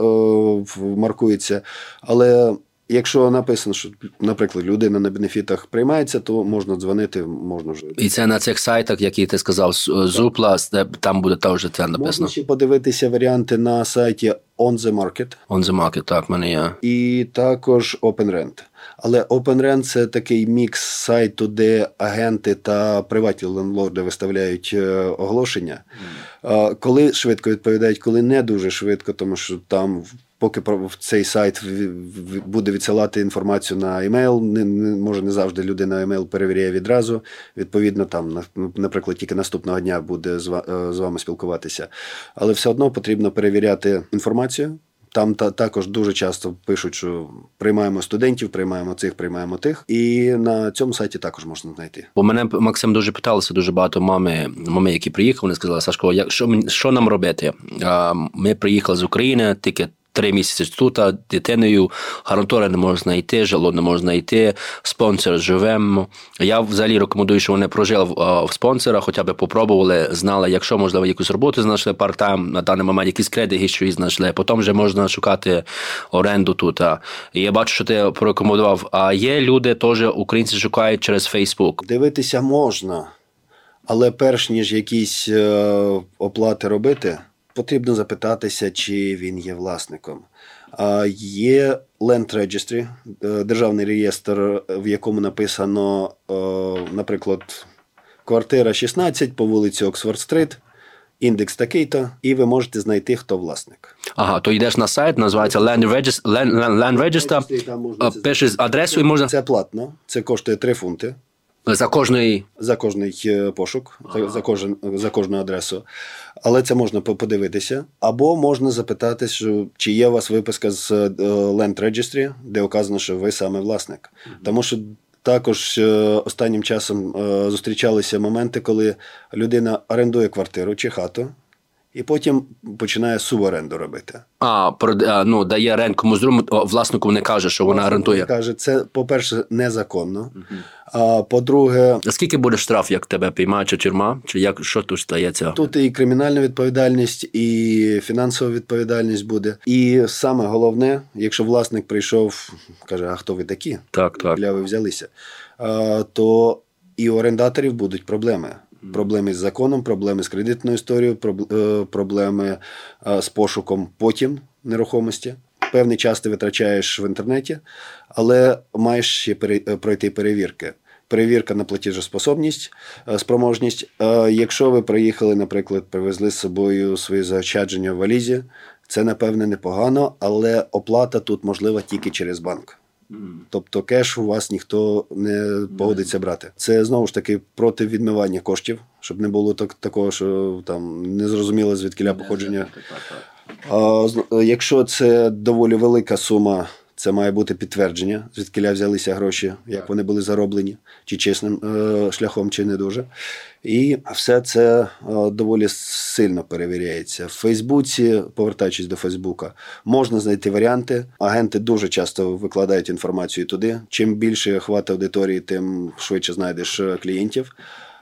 маркується, але Якщо написано, що, наприклад, людина на бенефітах приймається, то можна дзвонити, можна вже. І це на цих сайтах, які ти сказав, Зупла, там буде теж це написано. Можна ще подивитися варіанти на сайті On the Market. On the Market, так, мене є. І також OpenRent. Але OpenRent – це такий мікс сайту, де агенти та приватні лендлорди виставляють е, оголошення. Mm. Коли швидко відповідають, коли не дуже швидко, тому що там поки цей сайт буде відсилати інформацію на емейл, не, може не завжди людина емейл перевіряє відразу. Відповідно, там, наприклад, тільки наступного дня буде з е, вами спілкуватися. Але все одно потрібно перевіряти інформацію. Там та також дуже часто пишуть, що приймаємо студентів, приймаємо цих, приймаємо тих, і на цьому сайті також можна знайти. Бо мене Максим дуже питалися дуже багато мами, мами, які приїхали. Вони сказали, Сашко, як що що нам робити? Ми приїхали з України, тільки три місяці тут, дитиною гарантура не можна знайти, жало не можна знайти, спонсор живемо. Я взагалі рекомендую, що вони прожили в, в спонсора, хоча б попробували, знали, якщо можливо якусь роботу знайшли парт-тайм, на даний момент якісь кредити, що знайшли. Потім вже можна шукати оренду тут. І я бачу, що ти порекомендував. А є люди, теж українці шукають через Фейсбук. Дивитися можна, але перш ніж якісь е, оплати робити, потрібно запитатися, чи він є власником. Є Land Registry, е, державний реєстр, в якому написано, е, наприклад, квартира 16 по вулиці Оксфорд-стрит, індекс такий-то, і ви можете знайти, хто власник. Ага, то йдеш на сайт, називається Land Register, Land, Land Register, пишеш адресу і можна. Це платно, це коштує 3 фунти. За кожний за кожний е, пошук, ага. за кожен за кожну адресу. Але це можна подивитися. Або можна запитати, що чи є у вас виписка з е, Land Registry, де указано, що ви саме власник. Ага. Тому що також е, останнім часом зустрічалися моменти, коли людина орендує квартиру чи хату і потім починає суборенду робити. А, про ну, дає рент комусь власнику не каже, що вона орендує. Каже, це, по-перше, незаконно. uh А по-друге, а скільки буде штраф, як тебе піймає, чи тюрма? Чи як що тут стається? Тут і кримінальна відповідальність, і фінансова відповідальність буде. І саме головне, якщо власник прийшов, каже, а хто ви такі? Так, так. Для ви взялися, а, то і у орендаторів будуть проблеми. Проблеми з законом, проблеми з кредитною історією, е, проблеми е, з пошуком потім нерухомості. Певний час ти витрачаєш в інтернеті, але маєш ще е, пройти перевірки. Перевірка на платіжеспособність, спроможність. Якщо ви приїхали, наприклад, привезли з собою свої заощадження в валізі, це напевне непогано, але оплата тут можлива тільки через банк. Тобто кеш у вас ніхто не погодиться брати. Це знову ж таки проти відмивання коштів, щоб не було так, такого, що там не зрозуміло звідкіля походження. А, Якщо це доволі велика сума, це має бути підтвердження, звідкиля взялися гроші, як вони були зароблені, чи чесним е, шляхом, чи не дуже. І все це е, доволі сильно перевіряється. В Фейсбуці, повертаючись до Фейсбука, можна знайти варіанти. Агенти дуже часто викладають інформацію туди. Чим більше охват аудиторії, тим швидше знайдеш е, клієнтів.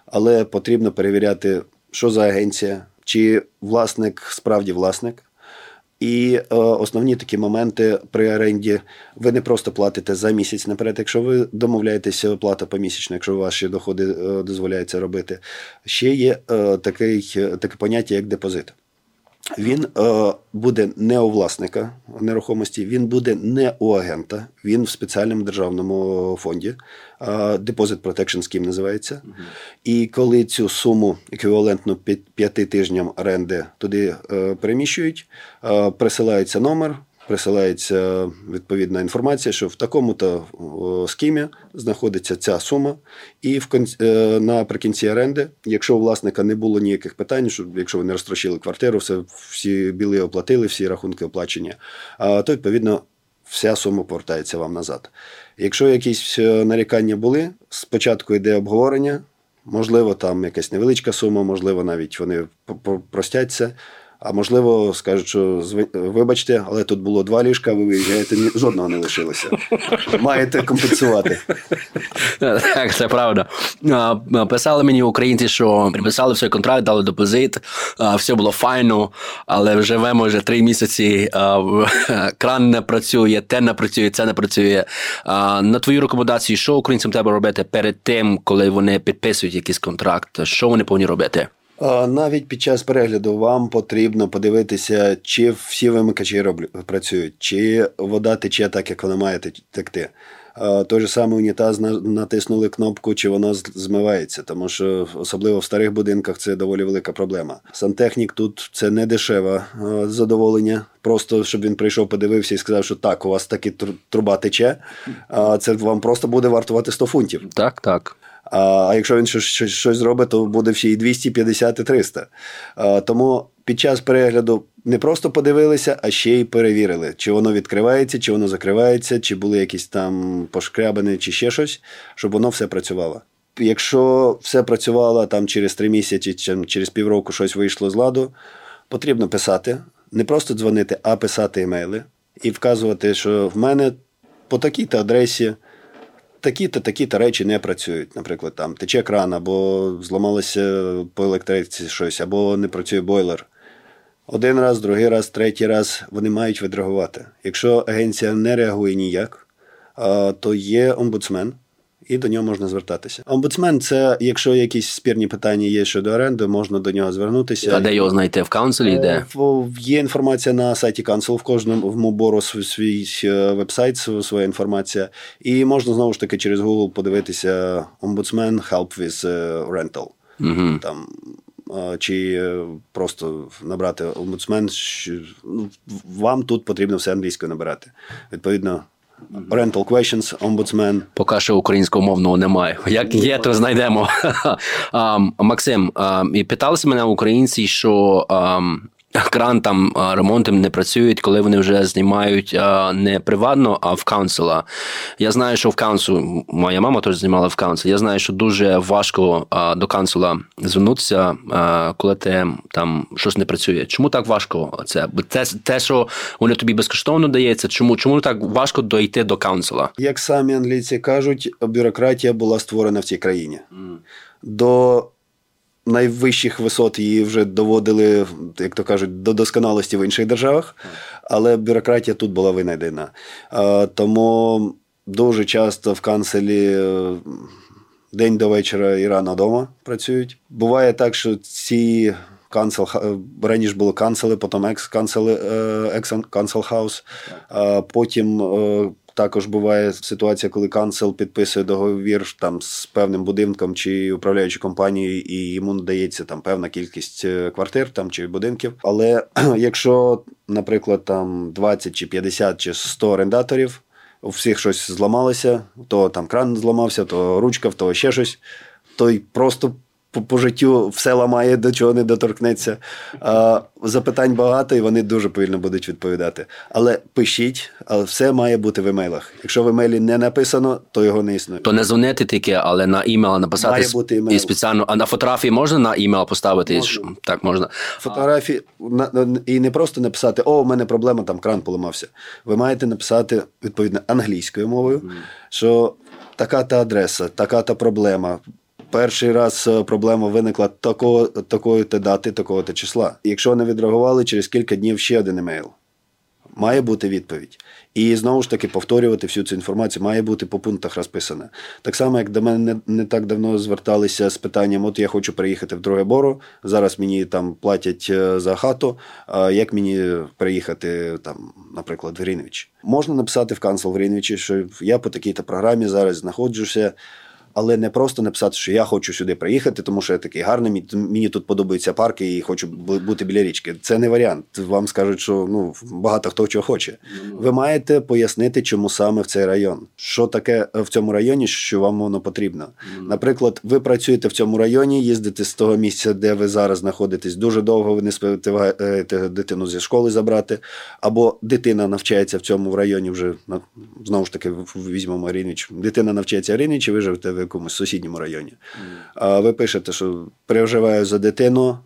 Але потрібно перевіряти, що за агенція, чи власник справді власник. І е, основні такі моменти при оренді ви не просто платите за місяць наперед, якщо ви домовляєтеся оплата помісячна, якщо ваші доходи е, дозволяються робити. Ще є е, такий, таке поняття, як депозит. Він е, буде не у власника нерухомості, він буде не у агента, він в спеціальному державному фонді. Е, Deposit Protection Scheme називається. Uh І коли цю суму еквівалентну п'яти тижням оренди туди е, переміщують, е, присилається номер присилається відповідна інформація, що в такому-то схемі знаходиться ця сума, і в е, наприкінці оренди, якщо у власника не було ніяких питань, що якщо ви не розтрощили квартиру, все всі біли оплатили, всі рахунки оплачені, то відповідно вся сума повертається вам назад. Якщо якісь е, нарікання були, спочатку йде обговорення. Можливо, там якась невеличка сума, можливо, навіть вони простяться. А можливо, скажуть, що вибачте, але тут було два ліжка, ви виїжджаєте, жодного не лишилося. Маєте компенсувати. Так, це правда. Писали мені українці, що підписали все контракт, дали депозит, все було файно, але живемо вже три місяці. Кран не працює, те не працює, це не працює. На твою рекомендацію, що українцям треба робити перед тим, коли вони підписують якийсь контракт? Що вони повинні робити? Навіть під час перегляду вам потрібно подивитися, чи всі вимикачі працюють, чи вода тече так, як вона має текти. Той же самий унітаз натиснули кнопку, чи воно змивається, тому що особливо в старих будинках це доволі велика проблема. Сантехнік тут це не дешеве задоволення. Просто щоб він прийшов, подивився і сказав, що так, у вас таки труба тече, це вам просто буде вартувати 100 фунтів. Так, так. А якщо він щось зробить, то буде всі і 250, і 300. Тому під час перегляду не просто подивилися, а ще й перевірили, чи воно відкривається, чи воно закривається, чи були якісь там пошкрябини, чи ще щось, щоб воно все працювало. Якщо все працювало там через три місяці, чи через півроку щось вийшло з ладу, потрібно писати не просто дзвонити, а писати емейли і вказувати, що в мене по такій-то адресі такі-то такі-то речі не працюють. Наприклад, там тече кран, або зламалося по електриці щось, або не працює бойлер. Один раз, другий раз, третій раз вони мають відреагувати. Якщо агенція не реагує ніяк, то є омбудсмен, і до нього можна звертатися. Омбудсмен це якщо якісь спірні питання є щодо оренди, можна до нього звернутися. А де його знайти в каунселі? Де є інформація на сайті Council, в кожному бору свій е, вебсайт, своя інформація, і можна знову ж таки через Google подивитися омбудсмен help with е, rental. Угу. Там чи е, просто набрати омбудсмен. Ну, вам тут потрібно все англійською набирати. Відповідно. Rental questions, омбудсмен. Поки що українськомовного немає. Як є, то знайдемо. Максим, і питалися мене українці, що кран там ремонтом не працюють, коли вони вже знімають не приватно, а в council а. Я знаю, що в council у, моя мама теж знімала в council. Я знаю, що дуже важко до council а звернутися, коли те там щось не працює. Чому так важко? Це те, те, що вони тобі безкоштовно дається. Чому чому так важко дойти до council а? Як самі англійці кажуть, бюрократія була створена в цій країні. До найвищих висот її вже доводили, як то кажуть, до досконалості в інших державах, але бюрократія тут була винайдена. Тому дуже часто в канцелі е, день до вечора і рано вдома працюють. Буває так, що ці канцел раніше були канцели, потім екс-канцели, ex-council house, потім е, також буває ситуація, коли council підписує договір там з певним будинком чи управляючою компанією, і йому надається там певна кількість е, квартир там чи будинків. Але якщо, наприклад, там 20 чи 50 чи 100 орендаторів, у всіх щось зламалося, то там кран зламався, то ручка, то ще щось, то й просто по, по життю все ламає, до чого не доторкнеться. А, Запитань багато, і вони дуже повільно будуть відповідати. Але пишіть, але все має бути в емейлах. Якщо в емейлі не написано, то його не існує. То не дзвонити тільки, але на імейл написати має бути імейл. і спеціально. А на фотографії можна на імейл поставити? Можна. Так, можна. Фотографії і не просто написати О, у мене проблема, там кран поламався. Ви маєте написати відповідно англійською мовою, mm. що така та адреса, така та проблема перший раз е, проблема виникла такого, такої то дати, такого то числа. Якщо не відреагували, через кілька днів ще один емейл. Має бути відповідь. І знову ж таки повторювати всю цю інформацію має бути по пунктах розписана. Так само, як до мене не, не так давно зверталися з питанням: от я хочу приїхати в друге borough, зараз мені там платять е, за хату. А як мені приїхати, там, наприклад, в Грінвіч? Можна написати в council в Грінвічі, що я по такій-то програмі зараз знаходжуся але не просто написати, що я хочу сюди приїхати, тому що я такий гарний, мені тут подобаються парки і хочу бути біля річки. Це не варіант. Вам скажуть, що ну багато хто чого хоче. Ви маєте пояснити, чому саме в цей район. Що таке в цьому районі, що вам воно потрібно. Наприклад, ви працюєте в цьому районі, їздите з того місця, де ви зараз знаходитесь, дуже довго ви не співаєте дитину зі школи забрати, або дитина навчається в цьому районі вже знову ж таки візьмемо Рівніч. Дитина навчається в Рівніч, ви живете в якомусь сусідньому районі. А ви пишете, що переживаю за дитину.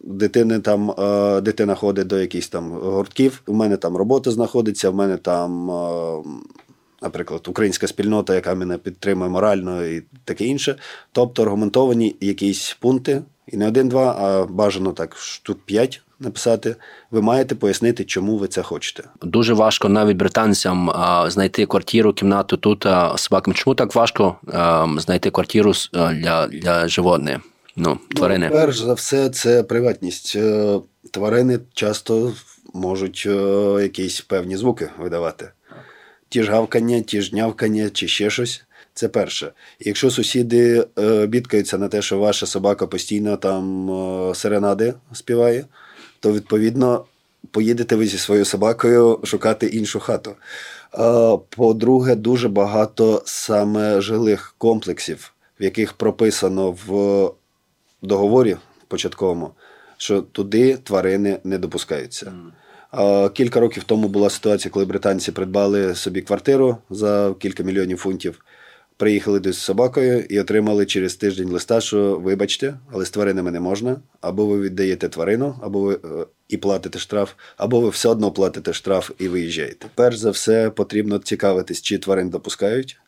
Дитини там дитина ходить до якихось там гуртків. У мене там робота знаходиться, в мене там, наприклад, українська спільнота, яка мене підтримує морально і таке інше. Тобто аргументовані якісь пункти, і не один-два, а бажано так штук п'ять написати, ви маєте пояснити, чому ви це хочете. Дуже важко навіть британцям а, знайти квартиру, кімнату тут а, собакам. Чому так важко а, знайти квартиру для для животних? Ну, тварини? Ну, перш за все, це приватність. Е, тварини часто можуть е, якісь певні звуки видавати. Ті ж гавкання, ті ж нявкання, чи ще щось. Це перше. Якщо сусіди е, бідкаються на те, що ваша собака постійно там серенади співає, то відповідно поїдете ви зі своєю собакою шукати іншу хату. По-друге, дуже багато саме жилих комплексів, в яких прописано в договорі початковому, що туди тварини не допускаються. Кілька років тому була ситуація, коли британці придбали собі квартиру за кілька мільйонів фунтів. Приїхали десь з собакою і отримали через тиждень листа, що вибачте, але з тваринами не можна. Або ви віддаєте тварину, або ви е, і платите штраф, або ви все одно платите штраф і виїжджаєте. Перш за все, потрібно цікавитись, чи тварин допускають.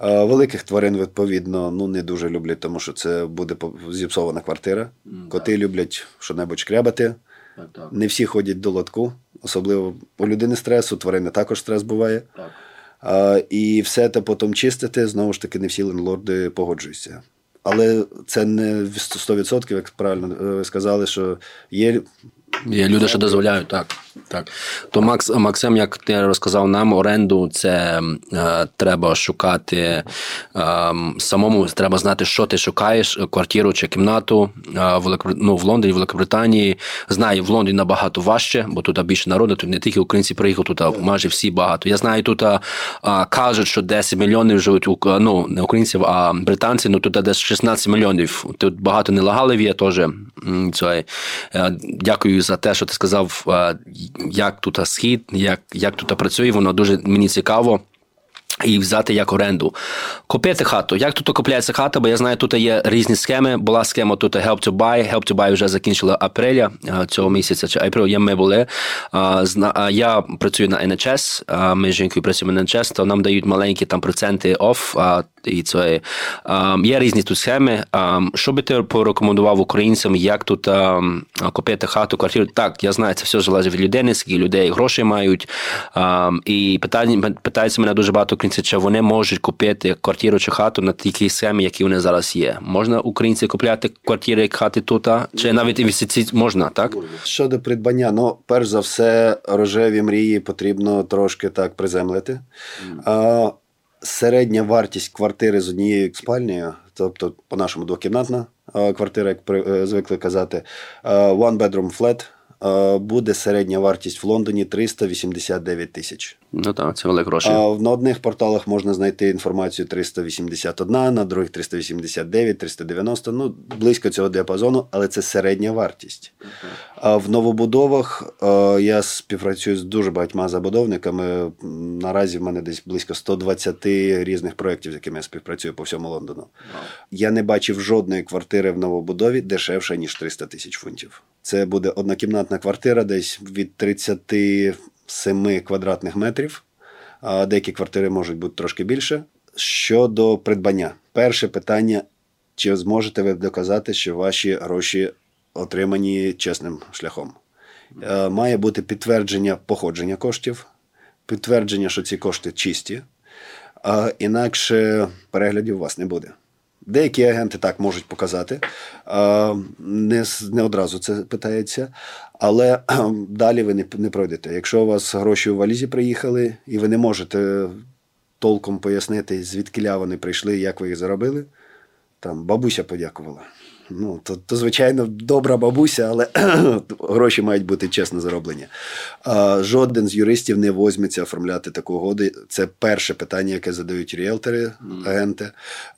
Великих тварин, відповідно, ну не дуже люблять, тому що це буде зіпсована квартира. Mm, Коти так. люблять що-небудь шкрябати. Не всі ходять до лотку, особливо у людини стрес, у тварини також стрес буває. Так. І все те потім чистити, знову ж таки, не всі лендлорди погоджуються. Але це не 100%, як правильно ви е, сказали, що є. Є люди, що дозволяють, так. Так, то Макс Максим, як ти розказав нам, оренду це е, треба шукати е, самому. Треба знати, що ти шукаєш: квартиру чи кімнату е, в ну, в Лондоні, в Великобританії. Знаю, в Лондоні набагато важче, бо тут більше народу. Тут не тільки українці приїхали, тут майже всі багато. Я знаю, тут е, кажуть, що 10 мільйонів живуть у ну не українців, а британці. Ну тут десь 16 мільйонів. Тут багато нелегалів є теж. Це, дякую за те, що ти сказав. Як тут схід, як як тут працює, воно дуже мені цікаво. І взяти як оренду. Купити хату. Як тут купляється хата? Бо я знаю, тут є різні схеми. Була схема тут Help to Buy. Help to Buy вже закінчили апреля цього місяця чи април, ми були. Я працюю на NHS, ми з жінкою працюємо на NHS, то нам дають маленькі там проценти оф. І це є різні тут схеми. Що би ти порекомендував українцям, як тут купити хату, квартиру? Так, я знаю, це все залежить від людини, скільки людей грошей мають. І питання питається мене дуже багато українців, чи вони можуть купити квартиру чи хату на такій схемі, які вони зараз є. Можна українці купляти квартири, як хати тут, чи навіть інвестиції можна, так? Щодо придбання, ну перш за все, рожеві мрії потрібно трошки так приземлити. Mm середня вартість квартири з однією спальнею, тобто, по-нашому двокімнатна квартира, як е, звикли казати, one bedroom flat, буде середня вартість в Лондоні 389 тисяч. Ну так, це велика гроші. А на одних порталах можна знайти інформацію 381, на других 389, 390, ну близько цього діапазону, але це середня вартість. А в новобудовах я співпрацюю з дуже багатьма забудовниками. Наразі в мене десь близько 120 різних проєктів, з якими я співпрацюю по всьому Лондону. Я не бачив жодної квартири в новобудові дешевше, ніж 300 тисяч фунтів. Це буде однокімнатна квартира, десь від 37 квадратних метрів. Деякі квартири можуть бути трошки більше. Щодо придбання, перше питання: чи зможете ви доказати, що ваші гроші отримані чесним шляхом? Е, має бути підтвердження походження коштів, підтвердження, що ці кошти чисті, а інакше переглядів у вас не буде. Деякі агенти так можуть показати, не не одразу це питається, але далі ви не не пройдете. Якщо у вас гроші у валізі приїхали, і ви не можете толком пояснити, звідки вони прийшли, як ви їх заробили, там бабуся подякувала. Ну, то, то, звичайно, добра бабуся, але гроші мають бути чесно зароблені. А, Жоден з юристів не возьметься оформляти таку угоду. Це перше питання, яке задають ріелтори, агенти.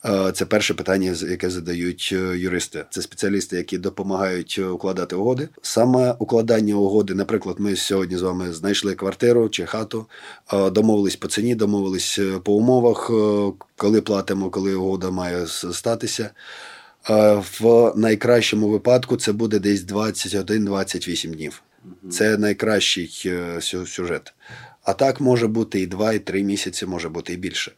А, Це перше питання, яке задають е, юристи. Це спеціалісти, які допомагають укладати угоди. Саме укладання угоди, наприклад, ми сьогодні з вами знайшли квартиру чи хату, домовились по ціні, домовились е, по умовах, е, коли платимо, коли угода має статися. В найкращому випадку це буде десь 21-28 днів. Це найкращий е, сюжет. А так може бути і 2, і 3 місяці, може бути і більше.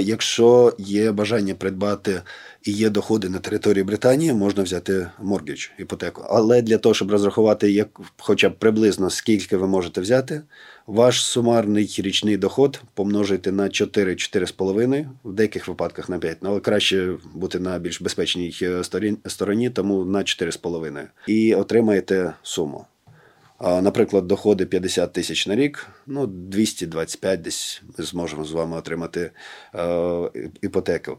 Якщо є бажання придбати і є доходи на території Британії, можна взяти моргідж, іпотеку. Але для того, щоб розрахувати, як хоча б приблизно скільки ви можете взяти, ваш сумарний річний доход помножити на 4-4,5, в деяких випадках на 5, ну, але краще бути на більш безпечній е, стороні, тому на 4,5. І отримаєте суму. Наприклад, доходи 50 тисяч на рік, ну 225 десь ми зможемо з вами отримати е, іпотеку.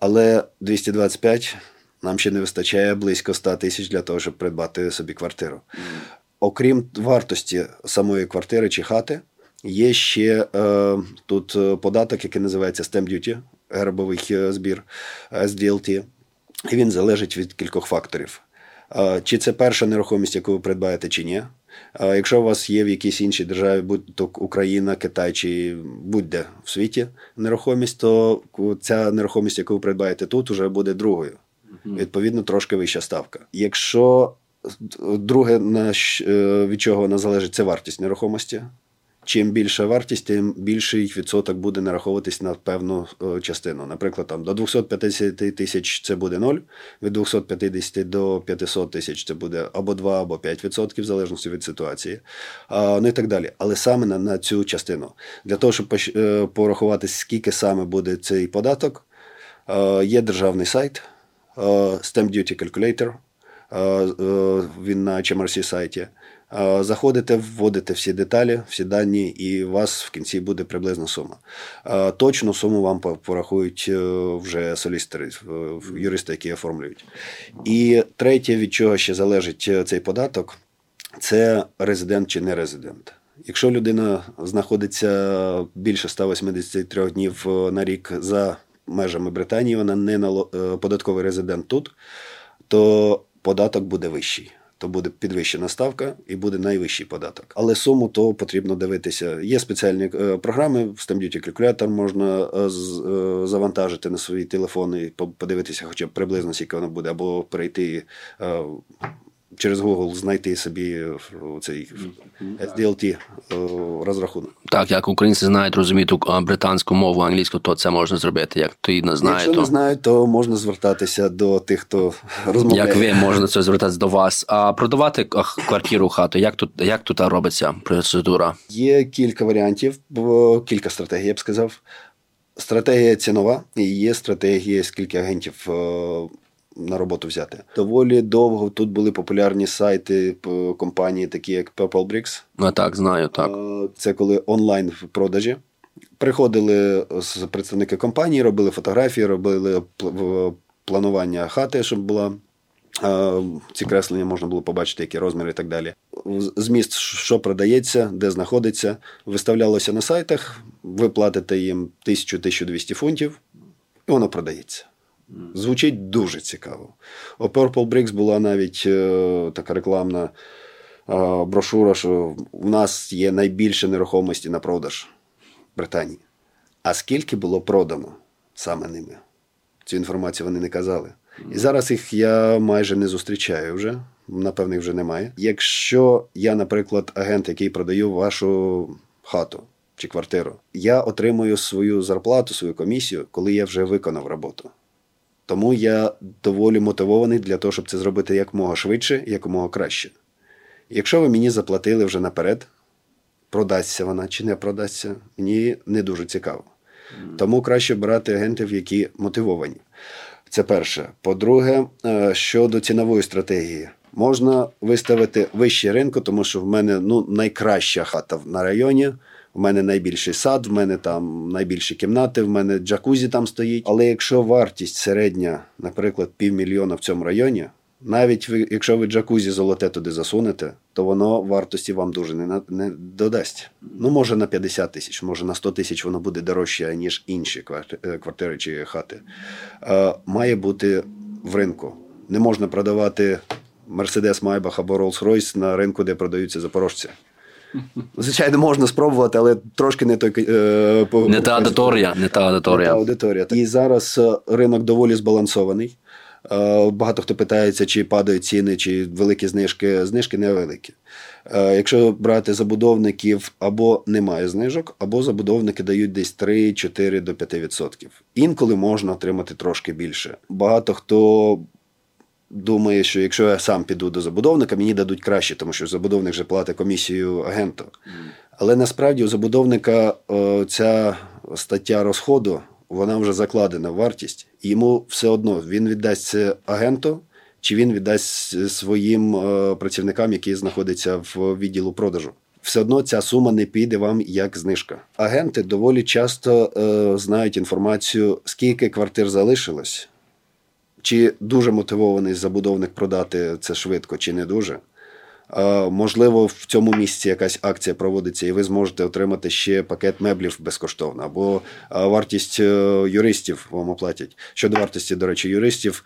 Але 225 нам ще не вистачає близько 100 тисяч для того, щоб придбати собі квартиру. Окрім вартості самої квартири чи хати, є ще е, тут е, податок, який називається Stamp Duty, гербовий е, збір SDLT. І він залежить від кількох факторів. Е, чи це перша нерухомість, яку ви придбаєте, чи ні. Якщо у вас є в якійсь іншій державі, будь то Україна, Китай чи будь-де в світі нерухомість, то ця нерухомість, яку ви придбаєте тут, вже буде другою. Відповідно, трошки вища ставка. Якщо друге, на, від чого вона залежить, це вартість нерухомості. Чим більша вартість, тим більший відсоток буде нараховуватись на певну е, частину. Наприклад, там до 250 тисяч це буде 0, від 250 до 500 тисяч це буде або 2, або 5 відсотків, в залежності від ситуації, ну і так далі. Але саме на, на цю частину. Для того, щоб е, порахувати, скільки саме буде цей податок, е, є державний сайт Stamp Duty Calculator, він на HMRC сайті. Заходите, вводите всі деталі, всі дані, і у вас в кінці буде приблизна сума. Точну суму вам порахують е, вже солістери, юристи, які оформлюють. І третє, від чого ще залежить е, цей податок, це резидент чи не резидент. Якщо людина знаходиться більше 183 днів е, на рік за межами Британії, вона не податковий резидент тут, то податок буде вищий то буде підвищена ставка і буде найвищий податок. Але суму то потрібно дивитися. Є спеціальні е, програми, в StemDuty калькулятор можна е, е, завантажити на свої телефони, подивитися, хоча б приблизно скільки воно буде, або перейти через Google знайти собі е, цей SDLT е, розрахунок. Так, як українці знають, розуміють британську мову, англійську, то це можна зробити. Як ти не знає, Якщо то... не знають, то можна звертатися до тих, хто розмовляє. Як ви можна це звертатися до вас? А продавати квартиру хату, як тут як тут робиться процедура? Є кілька варіантів, кілька стратегій, я б сказав. Стратегія цінова і є стратегія, скільки агентів е, на роботу взяти. Доволі довго тут були популярні сайти компанії, такі як Purple Bricks. Ну так, знаю, так. Це коли онлайн в продажі. Приходили з представники компанії, робили фотографії, робили планування хати, щоб була. Ці креслення можна було побачити, які розміри і так далі. Зміст, що продається, де знаходиться, виставлялося на сайтах, ви платите їм 1000-1200 фунтів, і воно продається. Звучить дуже цікаво. У Purple Bricks була навіть е, така рекламна е, брошура, що в нас є найбільше нерухомості на продаж в Британії. А скільки було продано саме ними? Цю інформацію вони не казали. І зараз їх я майже не зустрічаю вже. Напевно, їх вже немає. Якщо я, наприклад, агент, який продаю вашу хату чи квартиру, я отримую свою зарплату, свою комісію, коли я вже виконав роботу. Тому я доволі мотивований для того, щоб це зробити якомога швидше якомога краще. Якщо ви мені заплатили вже наперед, продасться вона чи не продасться, мені не дуже цікаво. Тому краще брати агентів, які мотивовані. Це перше. По-друге, е, щодо цінової стратегії, можна виставити вище ринку, тому що в мене ну, найкраща хата на районі. У мене найбільший сад, в мене там найбільші кімнати, в мене джакузі там стоїть. Але якщо вартість середня, наприклад, півмільйона в цьому районі, навіть ви, якщо ви джакузі золоте туди засунете, то воно вартості вам дуже не не додасть. Ну, може на 50 тисяч, може на 100 тисяч воно буде дорожче, ніж інші е, квартири чи хати. Е, Має бути в ринку. Не можна продавати Мерседес Майбах або Rolls-Royce на ринку, де продаються запорожці. Звичайно, можна спробувати, але трошки не той е, не та аудиторія. Не та аудиторія. Не та аудиторія. І зараз е, ринок доволі збалансований. Е, багато хто питається, чи падають ціни, чи великі знижки. Знижки невеликі. Е, якщо брати забудовників, або немає знижок, або забудовники дають десь 3-4 до 5%. Інколи можна отримати трошки більше. Багато хто думає, що якщо я сам піду до забудовника, мені дадуть краще, тому що забудовник вже платить комісію агенту. Але насправді у забудовника о, ця стаття розходу вона вже закладена в вартість, і йому все одно він віддасть це агенту. Чи він віддасть своїм е, працівникам, які знаходяться в відділу продажу? Все одно ця сума не піде вам як знижка. Агенти доволі часто е, знають інформацію, скільки квартир залишилось, чи дуже мотивований забудовник продати це швидко, чи не дуже. Можливо, в цьому місці якась акція проводиться, і ви зможете отримати ще пакет меблів безкоштовно, або вартість е, юристів вам оплатять. Щодо вартості, до речі, юристів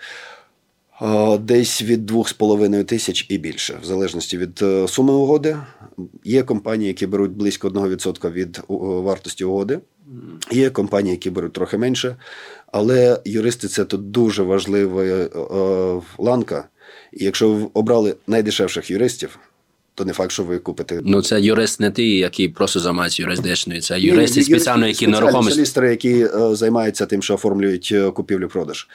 десь від 2,5 тисяч і більше, в залежності від е, суми угоди. Є компанії, які беруть близько 1% від вартості угоди. Є компанії, які беруть трохи менше. Але юристи це тут дуже важлива е, ланка. І якщо ви обрали найдешевших юристів, то не факт, що ви купите. Ну, це юрист не ті, які просто займаються юридичною, це юристи спеціально, які нерухомість. солістери, які е, займаються тим, що оформлюють е, купівлю-продаж.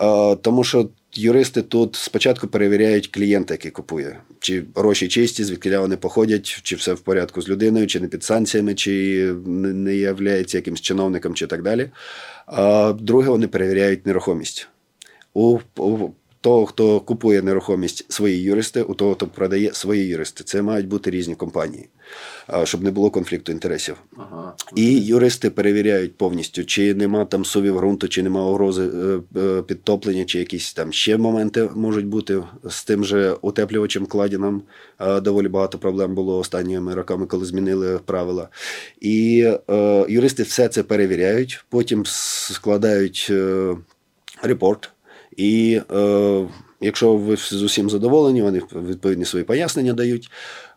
Е, тому що юристи тут спочатку перевіряють клієнта, який купує, чи гроші чисті, звідки вони походять, чи все в порядку з людиною, чи не під санкціями, чи не, являється якимсь чиновником, чи так далі. А друге, вони перевіряють нерухомість. У, у того, хто купує нерухомість, свої юристи, у того, хто продає свої юристи. Це мають бути різні компанії, щоб не було конфлікту інтересів. Ага. І юристи перевіряють повністю, чи нема там сувів ґрунту, чи нема угрози е, е, підтоплення, чи якісь там ще моменти можуть бути з тим же утеплювачем кладіном. Доволі багато проблем було останніми роками, коли змінили правила. І е, юристи все це перевіряють, потім складають репорт. І е, якщо ви з усім задоволені, вони відповідні свої пояснення дають.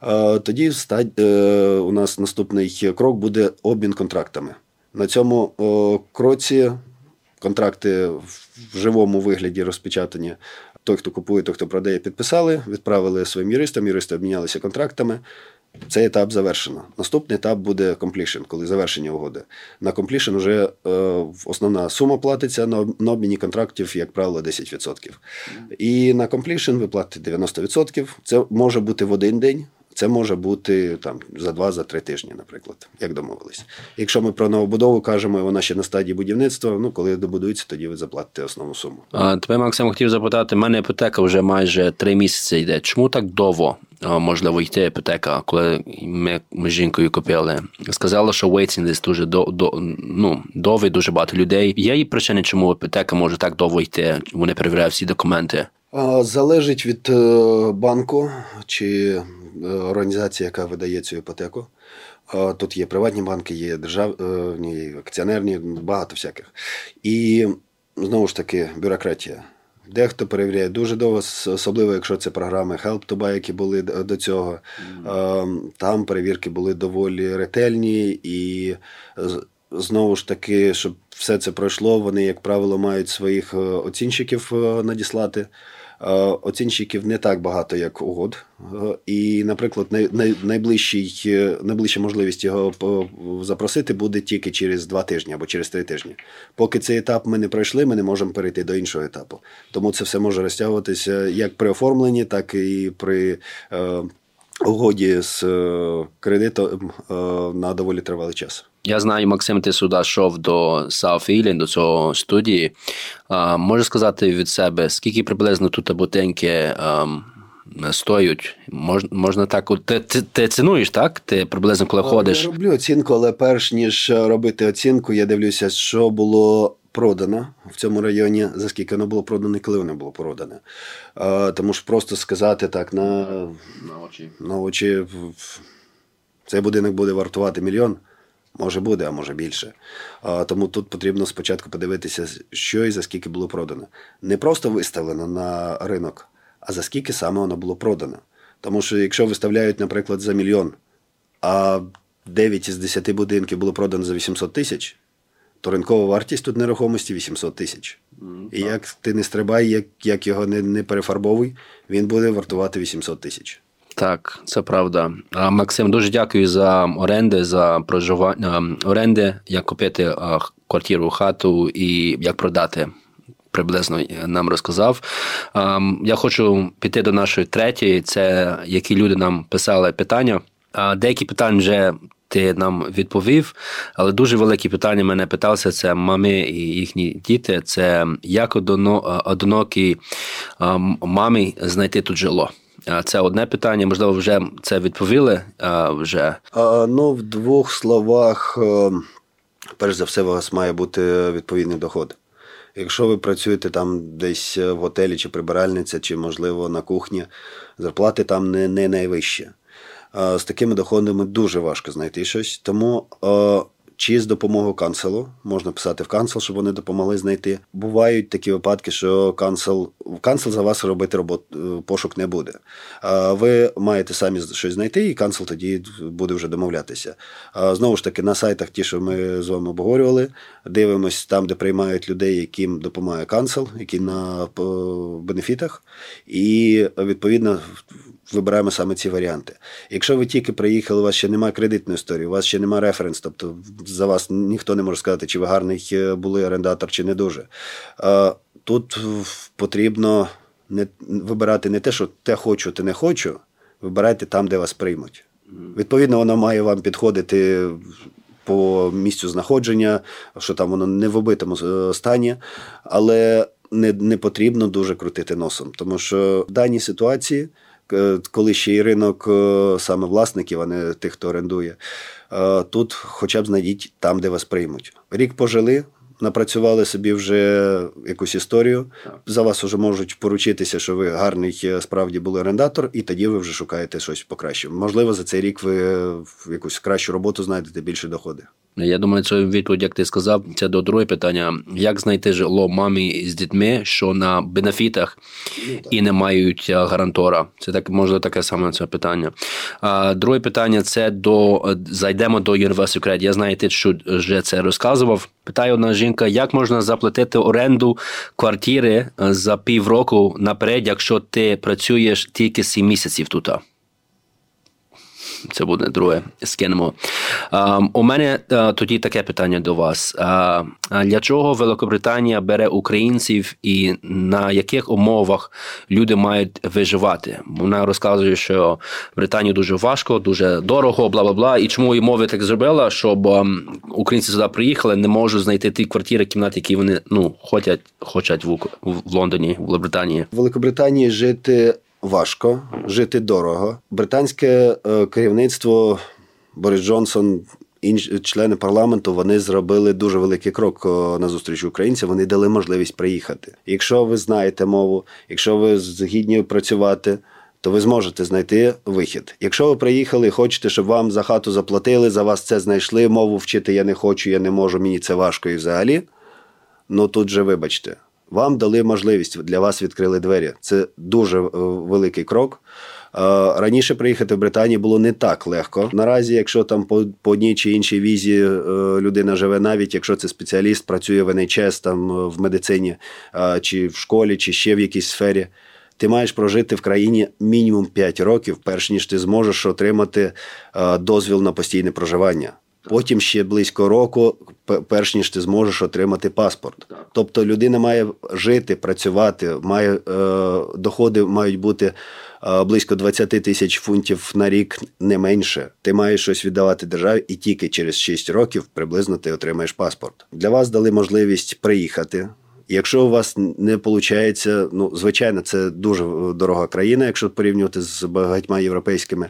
Е, тоді стать, е, у нас наступний крок буде обмін контрактами. На цьому е, кроці контракти в живому вигляді розпечатані. Той, хто купує, той, хто продає, підписали, відправили своїм юристам, юристи обмінялися контрактами. Цей етап завершено. Наступний етап буде completion, коли завершення угоди. На completion вже е, основна сума платиться, на, на обміні контрактів, як правило, 10%. І на completion ви платите 90%. Це може бути в один день, це може бути там за два, за три тижні, наприклад, як домовились. Якщо ми про новобудову кажемо, і вона ще на стадії будівництва. Ну коли добудується, тоді ви заплатите основну суму. А, тебе, Максим, хотів запитати, в мене іпотека вже майже три місяці йде. Чому так довго можливо йти іпотека, коли ми з жінкою купили? Сказала, що waiting list дуже до, до, ну, довгий, дуже багато людей. Є і причини, чому іпотека може так довго йти? Вони перевіряють всі документи. Залежить від е, банку чи е, організації, яка видає цю іпотеку. Тут є приватні банки, є державні, акціонерні, багато всяких. І знову ж таки бюрократія. Дехто перевіряє дуже довго, особливо якщо це програми Help to Buy, які були до цього. Mm. Там перевірки були доволі ретельні, і знову ж таки, щоб все це пройшло, вони, як правило, мають своїх оцінщиків надіслати. Оцінщиків не так багато, як угод. І, наприклад, найближчий, найближча можливість його запросити буде тільки через два тижні або через три тижні. Поки цей етап ми не пройшли, ми не можемо перейти до іншого етапу. Тому це все може розтягуватися як при оформленні, так і при угоді з кредитом на доволі тривалий час. Я знаю, Максим, ти сюди йшов до South Ealing, до цього студії. А, Можеш сказати від себе, скільки приблизно тут будинки ем, стоять? Мож, можна так. Ти, ти, ти цінуєш, так? Ти приблизно коли ходиш? Я роблю оцінку, але перш ніж робити оцінку, я дивлюся, що було. Продано в цьому районі, за скільки воно було продано і коли воно було продане. А, Тому що просто сказати так на на очі, на очі цей будинок буде вартувати мільйон. Може буде, а може більше. А, Тому тут потрібно спочатку подивитися, що і за скільки було продано. Не просто виставлено на ринок, а за скільки саме воно було продано. Тому що якщо виставляють, наприклад, за мільйон, а 9 із 10 будинків було продано за 800 тисяч, то ринкова вартість тут нерухомості 800 тисяч. Mm, і як ти не стрибай, як як його не, не перефарбовуй, він буде вартувати 800 тисяч. Так, це правда. Максим, дуже дякую за оренди, за проживання оренди, як купити квартиру, хату і як продати. Приблизно нам розказав. Я хочу піти до нашої третьої, це які люди нам писали питання. Деякі питання вже ти нам відповів, але дуже великі питання мене питалися: це мами і їхні діти. Це як одинокій мамі знайти тут жило. Це одне питання, можливо, вже це відповіли. вже. Ну, в двох словах, е, перш за все, у вас має бути відповідний доход. Якщо ви працюєте там десь в готелі чи прибиральниця, чи, можливо, на кухні, зарплати там не не найвищі. З такими доходами дуже важко знайти щось. Тому чи з допомогою канцелу. Можна писати в канцел, щоб вони допомогли знайти. Бувають такі випадки, що канцел, канцел за вас робити робот, е, пошук не буде. Ви маєте самі щось знайти, і канцел тоді буде вже домовлятися. Знову ж таки, на сайтах, ті, що ми з вами обговорювали, дивимось там, де приймають людей, яким допомагає канцел, які на е, бенефітах, і відповідно вибираємо саме ці варіанти. Якщо ви тільки приїхали, у вас ще немає кредитної історії, у вас ще немає референс, тобто за вас ніхто не може сказати, чи ви гарний е, були орендатор, чи не дуже. Тут потрібно не вибирати не те, що те хочу, те не хочу. Вибирайте там, де вас приймуть. Відповідно, воно має вам підходити по місцю знаходження, що там воно не в обитому е, стані, але не не потрібно дуже крутити носом, тому що в даній ситуації. Коли ще й ринок е, саме власників, а не тих, хто орендує, е, тут хоча б знайдіть там, де вас приймуть. Рік пожили, напрацювали собі вже якусь історію. За вас вже можуть поручитися, що ви гарний е, справді були орендатор, і тоді ви вже шукаєте щось покраще. Можливо, за цей рік ви якусь кращу роботу знайдете більше доходи. Я думаю, це відповідь, як ти сказав, це до друге питання: як знайти житло мамі з дітьми, що на бенефітах ну, і не мають е, гарантора? Це так може таке саме це питання. А друге питання це до зайдемо до Universal Credit. Я знаю, ти що вже це розказував. Питає одна жінка, як можна заплатити оренду квартири е, за півроку наперед, якщо ти працюєш тільки 7 місяців тут? Це буде друге. Скинемо. У мене е, тоді таке питання до вас: для чого Великобританія бере українців і на яких умовах люди мають виживати? Вона розказує, що Британію дуже важко, дуже дорого, бла бла бла. І чому і мови так зробила, щоб українці сюди приїхали, не можуть знайти ті квартири, кімнати, які вони ну хочуть, хочуть в, в Лондоні, в Великобританії. В Великобританії жити важко, жити дорого. Британське е, керівництво Борис Джонсон. Інші члени парламенту вони зробили дуже великий крок е, на зустріч українцям. Вони дали можливість приїхати. Якщо ви знаєте мову, якщо ви згідні працювати, то ви зможете знайти вихід. Якщо ви приїхали і хочете, щоб вам за хату заплатили, за вас це знайшли. Мову вчити я не хочу, я не можу, мені це важко і взагалі. Ну тут же вибачте. Вам дали можливість для вас відкрили двері. Це дуже е, великий крок. Е, раніше приїхати в Британію було не так легко. Наразі, якщо там по по одній чи іншій візі е, людина живе, навіть якщо це спеціаліст, працює в НХС, там в медицині, чи в школі, чи ще в якійсь сфері. Ти маєш прожити в країні мінімум 5 років, перш ніж ти зможеш отримати дозвіл на постійне проживання. Потім ще близько року, перш ніж ти зможеш отримати паспорт. Тобто людина має жити, працювати, має е, доходи мають бути е, близько 20 тисяч фунтів на рік, не менше. Ти маєш щось віддавати державі, і тільки через 6 років приблизно ти отримаєш паспорт. Для вас дали можливість приїхати. Якщо у вас не виходить, ну звичайно, це дуже дорога країна, якщо порівнювати з багатьма європейськими.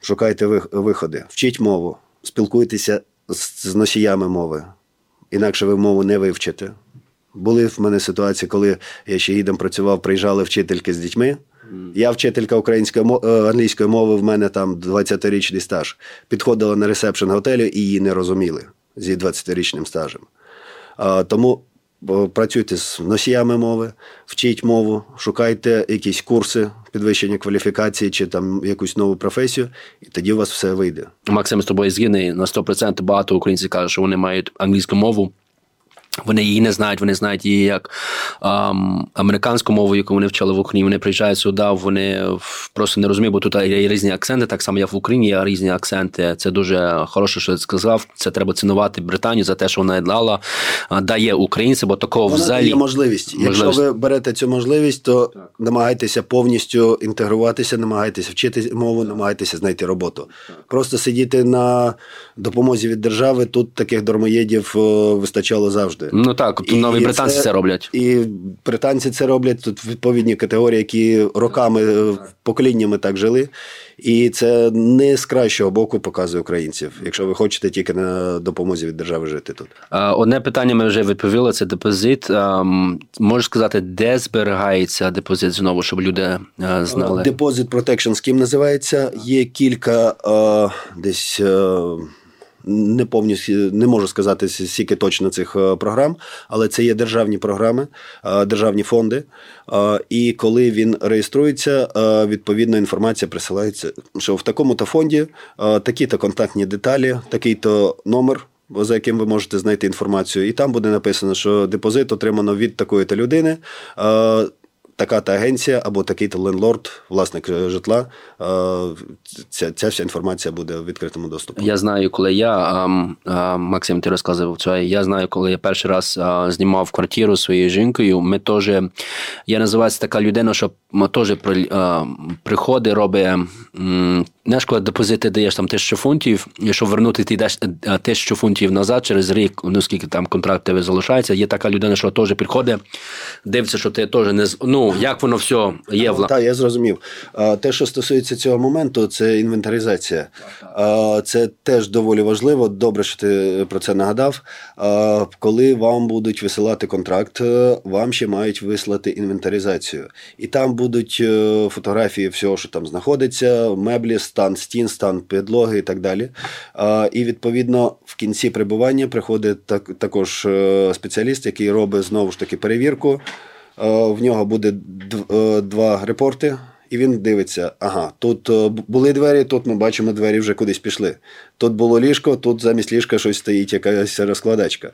Шукайте виходи, вчіть мову спілкуйтеся з носіями мови, інакше ви мову не вивчите. Були в мене ситуації, коли я ще гідом працював, приїжджали вчительки з дітьми. Я вчителька української е, англійської мови, в мене там 20-річний стаж. Підходила на ресепшн готелю і її не розуміли зі 20-річним стажем. Тому працюйте з носіями мови, вчіть мову, шукайте якісь курси підвищення кваліфікації чи там якусь нову професію, і тоді у вас все вийде. Максим з тобою згідний на 100% багато українців кажуть, що вони мають англійську мову. Вони її не знають, вони знають її як ем, американську мову, яку вони вчили в Україні. Вони приїжджають сюди, вони просто не розуміють, бо тут є різні акценти. Так само як в Україні є різні акценти. Це дуже хороше, що ти сказав. Це треба цінувати Британію за те, що вона дала, дає українцям, бо такого вона взагалі є можливість. можливість. Якщо ви берете цю можливість, то так. намагайтеся повністю інтегруватися, намагайтеся вчити мову, намагайтеся знайти роботу. Так. Просто сидіти на допомозі від держави. Тут таких дармоєдів вистачало завжди. Ну так, і нові британці це, це роблять. І британці це роблять. Тут відповідні категорії, які роками, е, поколіннями так жили. І це не з кращого боку показує українців, якщо ви хочете тільки на допомозі від держави жити тут. Одне питання ми вже відповіли: це депозит. Можеш сказати, де зберігається депозит знову, щоб люди е, знали? Депозит Protection Scheme називається. Є кілька е, десь Не повністю не можу сказати скільки точно цих програм, але це є державні програми, державні фонди. І коли він реєструється, відповідна інформація присилається, що в такому-то фонді такі-то контактні деталі, такий-то номер за яким ви можете знайти інформацію, і там буде написано, що депозит отримано від такої-то людини. Така-та агенція або такий-то лендлорд, власник е, житла. Ця ця вся інформація буде в відкритому доступі. Я знаю, коли я Максим, ти розказував це. Я знаю, коли я перший раз знімав квартиру своєю жінкою. Ми теж я називаюся така людина, що теж приходить, робить знаєш, коли депозити даєш там тисячу фунтів, і щоб вернути ти тисячу фунтів назад через рік, ну скільки там контракт тебе залишається. Є така людина, що теж приходить, дивиться, що ти теж не ну як воно все є вла. Так, я зрозумів. Те, що стосується цього моменту, це інвентаризація. Це теж доволі важливо. Добре, що ти про це нагадав. Коли вам будуть висилати контракт, е, вам ще мають вислати інвентаризацію, і там будуть е, фотографії всього, що там знаходиться, меблі стан стін, стан підлоги і так далі. І відповідно в кінці прибування приходить так, також е, спеціаліст, який робить знову ж таки перевірку. В нього буде е, два репорти. І він дивиться, ага, тут е, були двері, тут ми бачимо, двері вже кудись пішли. Тут було ліжко, тут замість ліжка щось стоїть, якась розкладачка.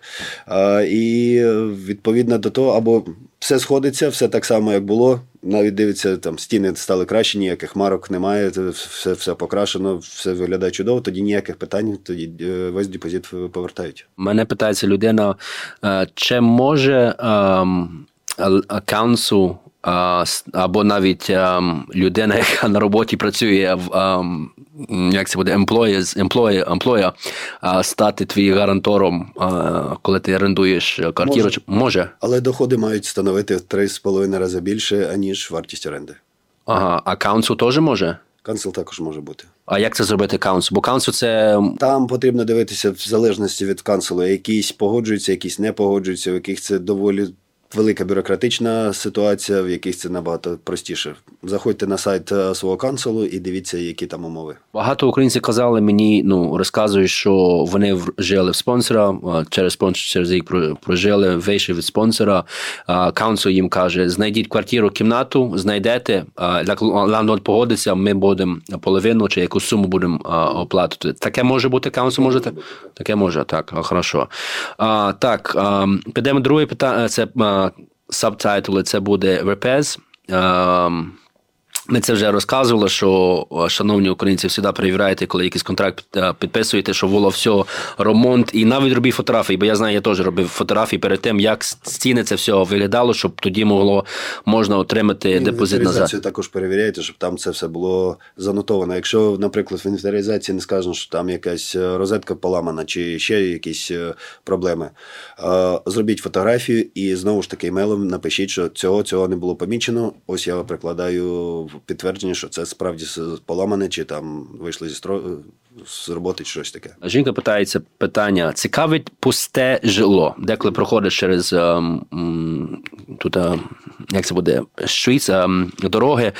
І відповідно до того, або все сходиться, все так само, як було. Навіть дивиться, там стіни стали краще, ніяких марок немає, все все покрашено, все виглядає чудово, тоді ніяких питань, тоді е, весь депозит повертають. Мене питається людина, е, чи може ем, аккаунту або навіть людина, яка на роботі працює в як це буде employee, employer, стати твій гарантором, коли ти орендуєш квартиру. Може. може. Але доходи мають становити в 3,5 рази більше, аніж вартість оренди. Ага, а council у теж може? Council також може бути. А як це зробити council у? Бо council у це. Там потрібно дивитися в залежності від council у. Якісь погоджуються, якісь не погоджуються, в яких це доволі велика бюрократична ситуація, в яких це набагато простіше. Заходьте на сайт е, свого council у і дивіться, які там умови. Багато українців казали мені, ну розказують, що вони жили в спонсора через спонсор, через рік прожили вийшли від спонсора. Council їм каже: знайдіть квартиру, кімнату, знайдете, лендлорд погодиться. Ми будемо половину чи якусь суму будемо оплатити. Таке може бути council, може таке може так. Хорошо. Так, підемо друге питання. Це subtitle и це буде repairs. Ем, ми це вже розказували, що шановні українці завжди перевіряєте, коли якийсь контракт е, підписуєте, що було все ремонт, і навіть робіть фотографії, бо я знаю, я теж робив фотографії перед тим, як стіни це все виглядало, щоб тоді могло можна отримати і депозит назад. також перевіряйте, щоб там це все було занотовано. Якщо, наприклад, в інвентаризації не скажемо, що там якась е, розетка поламана чи ще якісь е, проблеми, зробіть фотографію і знову ж таки емейлом напишіть, що цього цього не було помічено. Ось я прикладаю підтвердження, що це справді поламане, чи там вийшли зі стро... з роботи, чи щось таке. Жінка питається питання: цікавить пусте жило, деколи проходиш через ем, тут, ем, як це буде, швіц, дороги.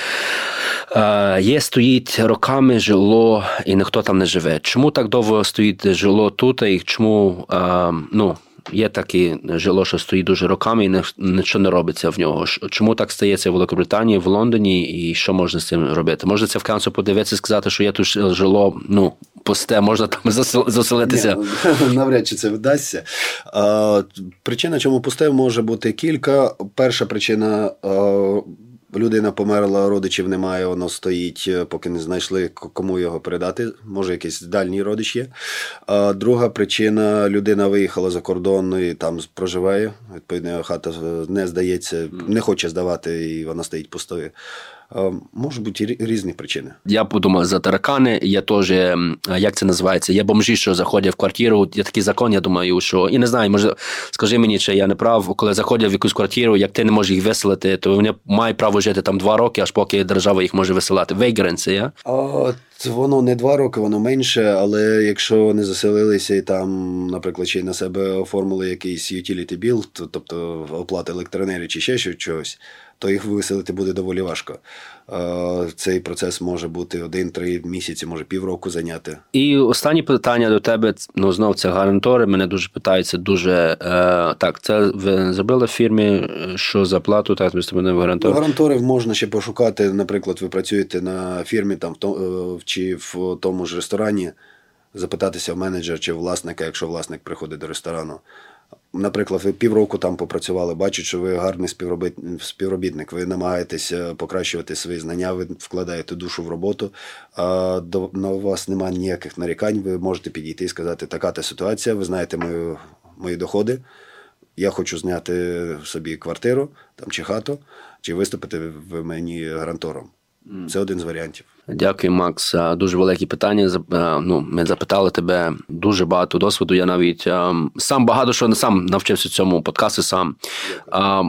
Е, є стоїть роками жило, і ніхто там не живе. Чому так довго стоїть жило тут? І чому ну, Є таке жило, що стоїть дуже роками і нічого не робиться в нього. Чому так стається в Великобританії, в Лондоні, і що можна з цим робити? Можна це в Кансу подивитися і сказати, що є тут жило, ну, пусте, можна там заселитися? Ну, навряд чи це вдасться. Причина, чому пусте, може бути кілька. Перша причина людина померла, родичів немає, воно стоїть, е, поки не знайшли, кому його передати. Може, якийсь дальній родич є. А Друга причина людина виїхала за кордон і там проживає. Відповідно, хата не здається, не хоче здавати, і вона стоїть пустою. Можуть бути різні причини. Я подумав за таракани. Я теж як це називається? Є бомжі, що заходять в квартиру. Є такий закон. Я думаю, що і не знаю, може скажи мені, чи я не прав, коли заходять в якусь квартиру, як ти не можеш їх виселити, то вони мають право жити там два роки, аж поки держава їх може висилати. Вейгеренці, я? Воно не два роки, воно менше, але якщо вони заселилися і там, наприклад, й на себе оформили якийсь utility bill, тобто оплата електроенергії чи ще щось, то їх виселити буде доволі важко. Е, Цей процес може бути один-три місяці, може півроку зайняти. І останнє питання до тебе. Ну знов це гарантори. Мене дуже питаються. Дуже е, так. Це ви зробили в фірмі, е, що за плату так ви мене гарантор. Гаранторів можна ще пошукати. Наприклад, ви працюєте на фірмі там в то- е, чи в тому ж ресторані, запитатися в менеджера чи власника, якщо власник приходить до ресторану. Наприклад, ви півроку там попрацювали, бачать, що ви гарний співробіт- співробітник, ви намагаєтесь е, покращувати свої знання, ви вкладаєте душу в роботу, а до, на вас немає ніяких нарікань, ви можете підійти і сказати, така та ситуація, ви знаєте мою, мої доходи, я хочу зняти собі квартиру там, чи хату, чи виступити в мені гарантором. Це один з варіантів. Дякую, Макс. Дуже великі питання. Ну, ми запитали тебе дуже багато досвіду. Я навіть сам багато що сам навчився цьому подкасту сам.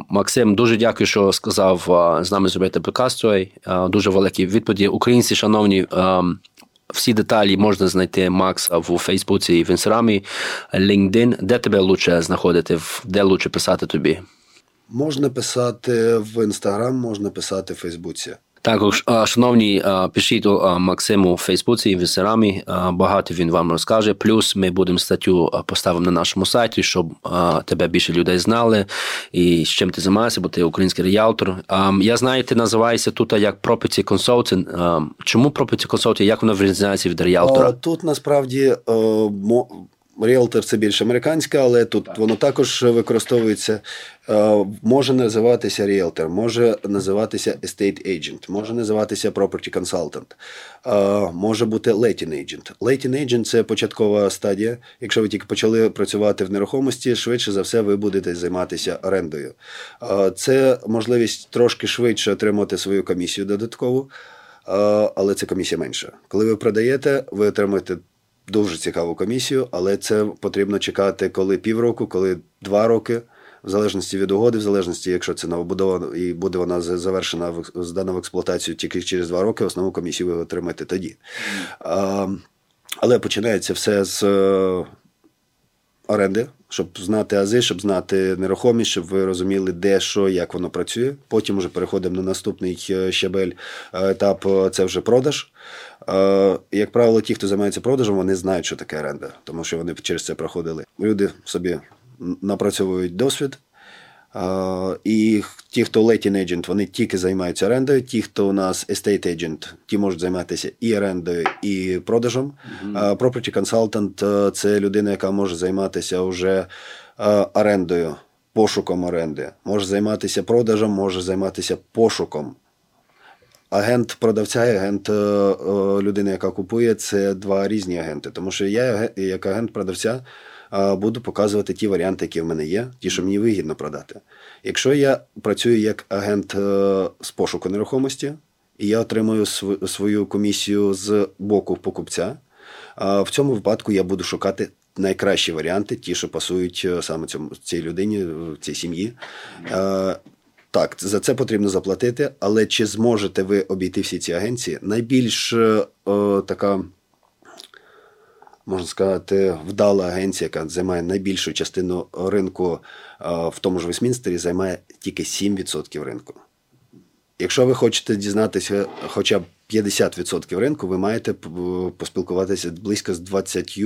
Максим, дуже дякую, що сказав з нами зробити подкаст. цей. Дуже великі відповіді. Українці, шановні. Всі деталі можна знайти Макса в Фейсбуці і в Інстаграмі, LinkedIn. Де тебе лучше знаходити? Де лучше писати тобі? Можна писати в інстаграм, можна писати в Фейсбуці. Також, шановні, пишіть Максиму в Фейсбуці в Інстаграмі. Багато він вам розкаже. Плюс ми будемо статтю поставимо на нашому сайті, щоб тебе більше людей знали і з чим ти займаєшся, бо ти український реалтор. Я знаю, ти називаєшся тут як Property Consultant. Чому Property Consultant? Як воно відрізняється від реалтора? Тут насправді е, ріелтор це більш американське, але тут воно також використовується. Е, Може називатися ріелтор, може називатися estate agent, може називатися property consultant, е, може бути letting agent. Letting agent – це початкова стадія. Якщо ви тільки почали працювати в нерухомості, швидше за все ви будете займатися орендою. Е, Це можливість трошки швидше отримати свою комісію додаткову. Але це комісія менша. Коли ви продаєте, ви отримуєте дуже цікаву комісію, але це потрібно чекати коли півроку, коли два роки, в залежності від угоди, в залежності, якщо це новобудова і буде вона завершена здана в експлуатацію тільки через два роки, основну комісію ви отримаєте тоді. А, але починається все з е, оренди, щоб знати ази, щоб знати нерухомість, щоб ви розуміли, де, що, як воно працює. Потім вже переходимо на наступний е, щабель е, етап е, це вже продаж. Як правило, ті, хто займається продажем, вони знають, що таке оренда, тому що вони через це проходили. Люди собі напрацьовують досвід. І ті, хто letting agent, вони тільки займаються орендою. Ті, хто у нас estate agent, ті можуть займатися і орендою, і продажем. А, Property consultant – це людина, яка може займатися вже орендою, пошуком оренди. Може займатися продажем, може займатися пошуком. Агент продавця і агент е, е, людини, яка купує, це два різні агенти. Тому що я, як агент продавця, е, буду показувати ті варіанти, які в мене є, ті, що мені вигідно продати. Якщо я працюю як агент е, з пошуку нерухомості, і я отримую свою комісію з боку покупця, в цьому випадку я буду шукати найкращі варіанти, ті, що пасують е, саме цьому цій людині, цій сім'ї. Е, так, за це потрібно заплатити, але чи зможете ви обійти всі ці агенції? Найбільш е, е, така, можна сказати, вдала агенція, яка займає найбільшу частину ринку е, в тому ж Вестмінстері, займає тільки 7% ринку. Якщо ви хочете дізнатися хоча б 50% ринку, ви маєте поспілкуватися близько з 20,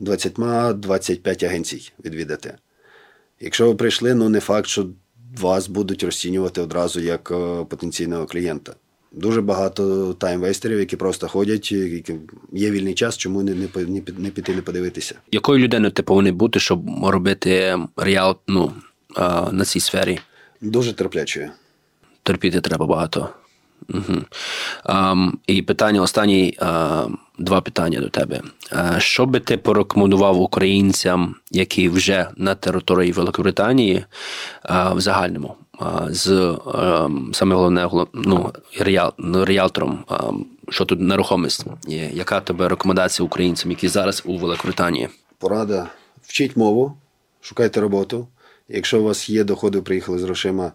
20-25 агенцій відвідати. Якщо ви прийшли, ну не факт, що вас будуть розцінювати одразу як е, потенційного клієнта. Дуже багато таймвестерів, які просто ходять, які є вільний час, чому не, не, не, не піти не подивитися. Якою людиною ти повинен бути, щоб робити реал ну, на цій сфері? Дуже терплячою. терпіти треба багато. Угу. Um, і питання останні uh, два питання до тебе. Uh, що би ти порекомендував українцям, які вже на території Великобританії uh, в загальному, uh, з um, саме головне голо- ну, реал, ну, реалтором, um, що тут нерухомість є? Яка тебе рекомендація українцям, які зараз у Великобританії? Порада: вчіть мову, шукайте роботу. Якщо у вас є доходи, приїхали з грошима,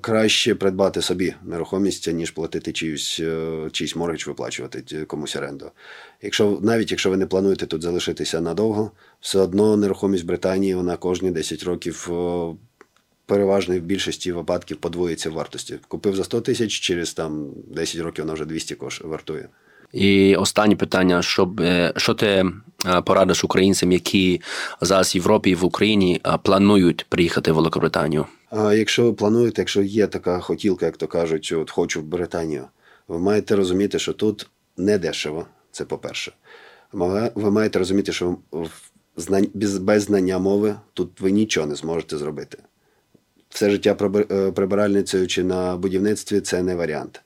краще придбати собі нерухомість, ніж платити чиюсь, е, чийсь моргідж, виплачувати комусь оренду. Якщо, навіть якщо ви не плануєте тут залишитися надовго, все одно нерухомість Британії вона кожні 10 років е, переважно в більшості випадків подвоїться вартості. Купив за 100 тисяч, через там 10 років вона вже 200 кош вартує. І останнє питання: щоб е, що ти е, порадиш українцям, які зараз в Європі і в Україні е, планують приїхати в Великобританію? Якщо ви плануєте, якщо є така хотілка, як то кажуть, от хочу в Британію, ви маєте розуміти, що тут не дешево. Це по-перше. Ви маєте розуміти, що без, знання мови тут ви нічого не зможете зробити. Все життя прибиральницею чи на будівництві це не варіант.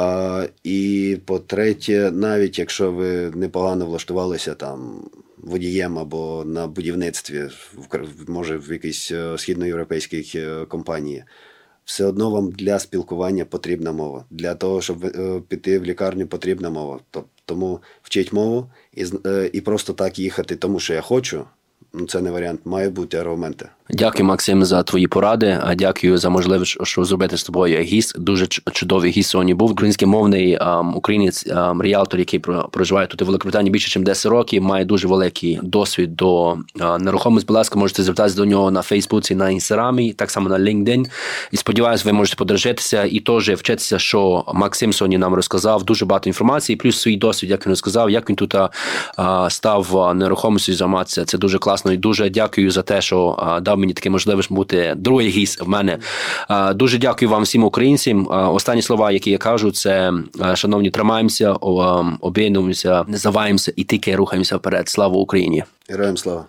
А, і по-третє, навіть якщо ви непогано влаштувалися там водієм або на будівництві, може в якійсь е, східноєвропейській е, компанії, все одно вам для спілкування потрібна мова. Для того, щоб е, піти в лікарню, потрібна мова. Тоб- Тому вчіть мову і, і просто так їхати, тому що я хочу. Ну, це не варіант. Мають бути аргументи. Дякую, Максим, за твої поради. Дякую за можливість, що зробити з тобою гість. Дуже чудовий гість сьогодні був. Українськомовний ем, українець, ріалтор, який проживає тут у Великобританії більше, ніж 10 років, має дуже великий досвід до нерухомості. Будь ласка, можете звертатися до нього на Фейсбуці, на інстаграмі, так само на LinkedIn. І сподіваюся, ви можете подорожитися і теж вчитися, що Максим сьогодні нам розказав дуже багато інформації, плюс свій досвід, як він розказав, як він тут став нерухомістю займатися. Це дуже класно і дуже дякую за те, що а, мені можливе можливість бути другий гість в мене. Дуже дякую вам всім українцям. Останні слова, які я кажу, це шановні, тримаємося, об'єднуємося, не здаваємося і тільки рухаємося вперед. Слава Україні! Героям слава!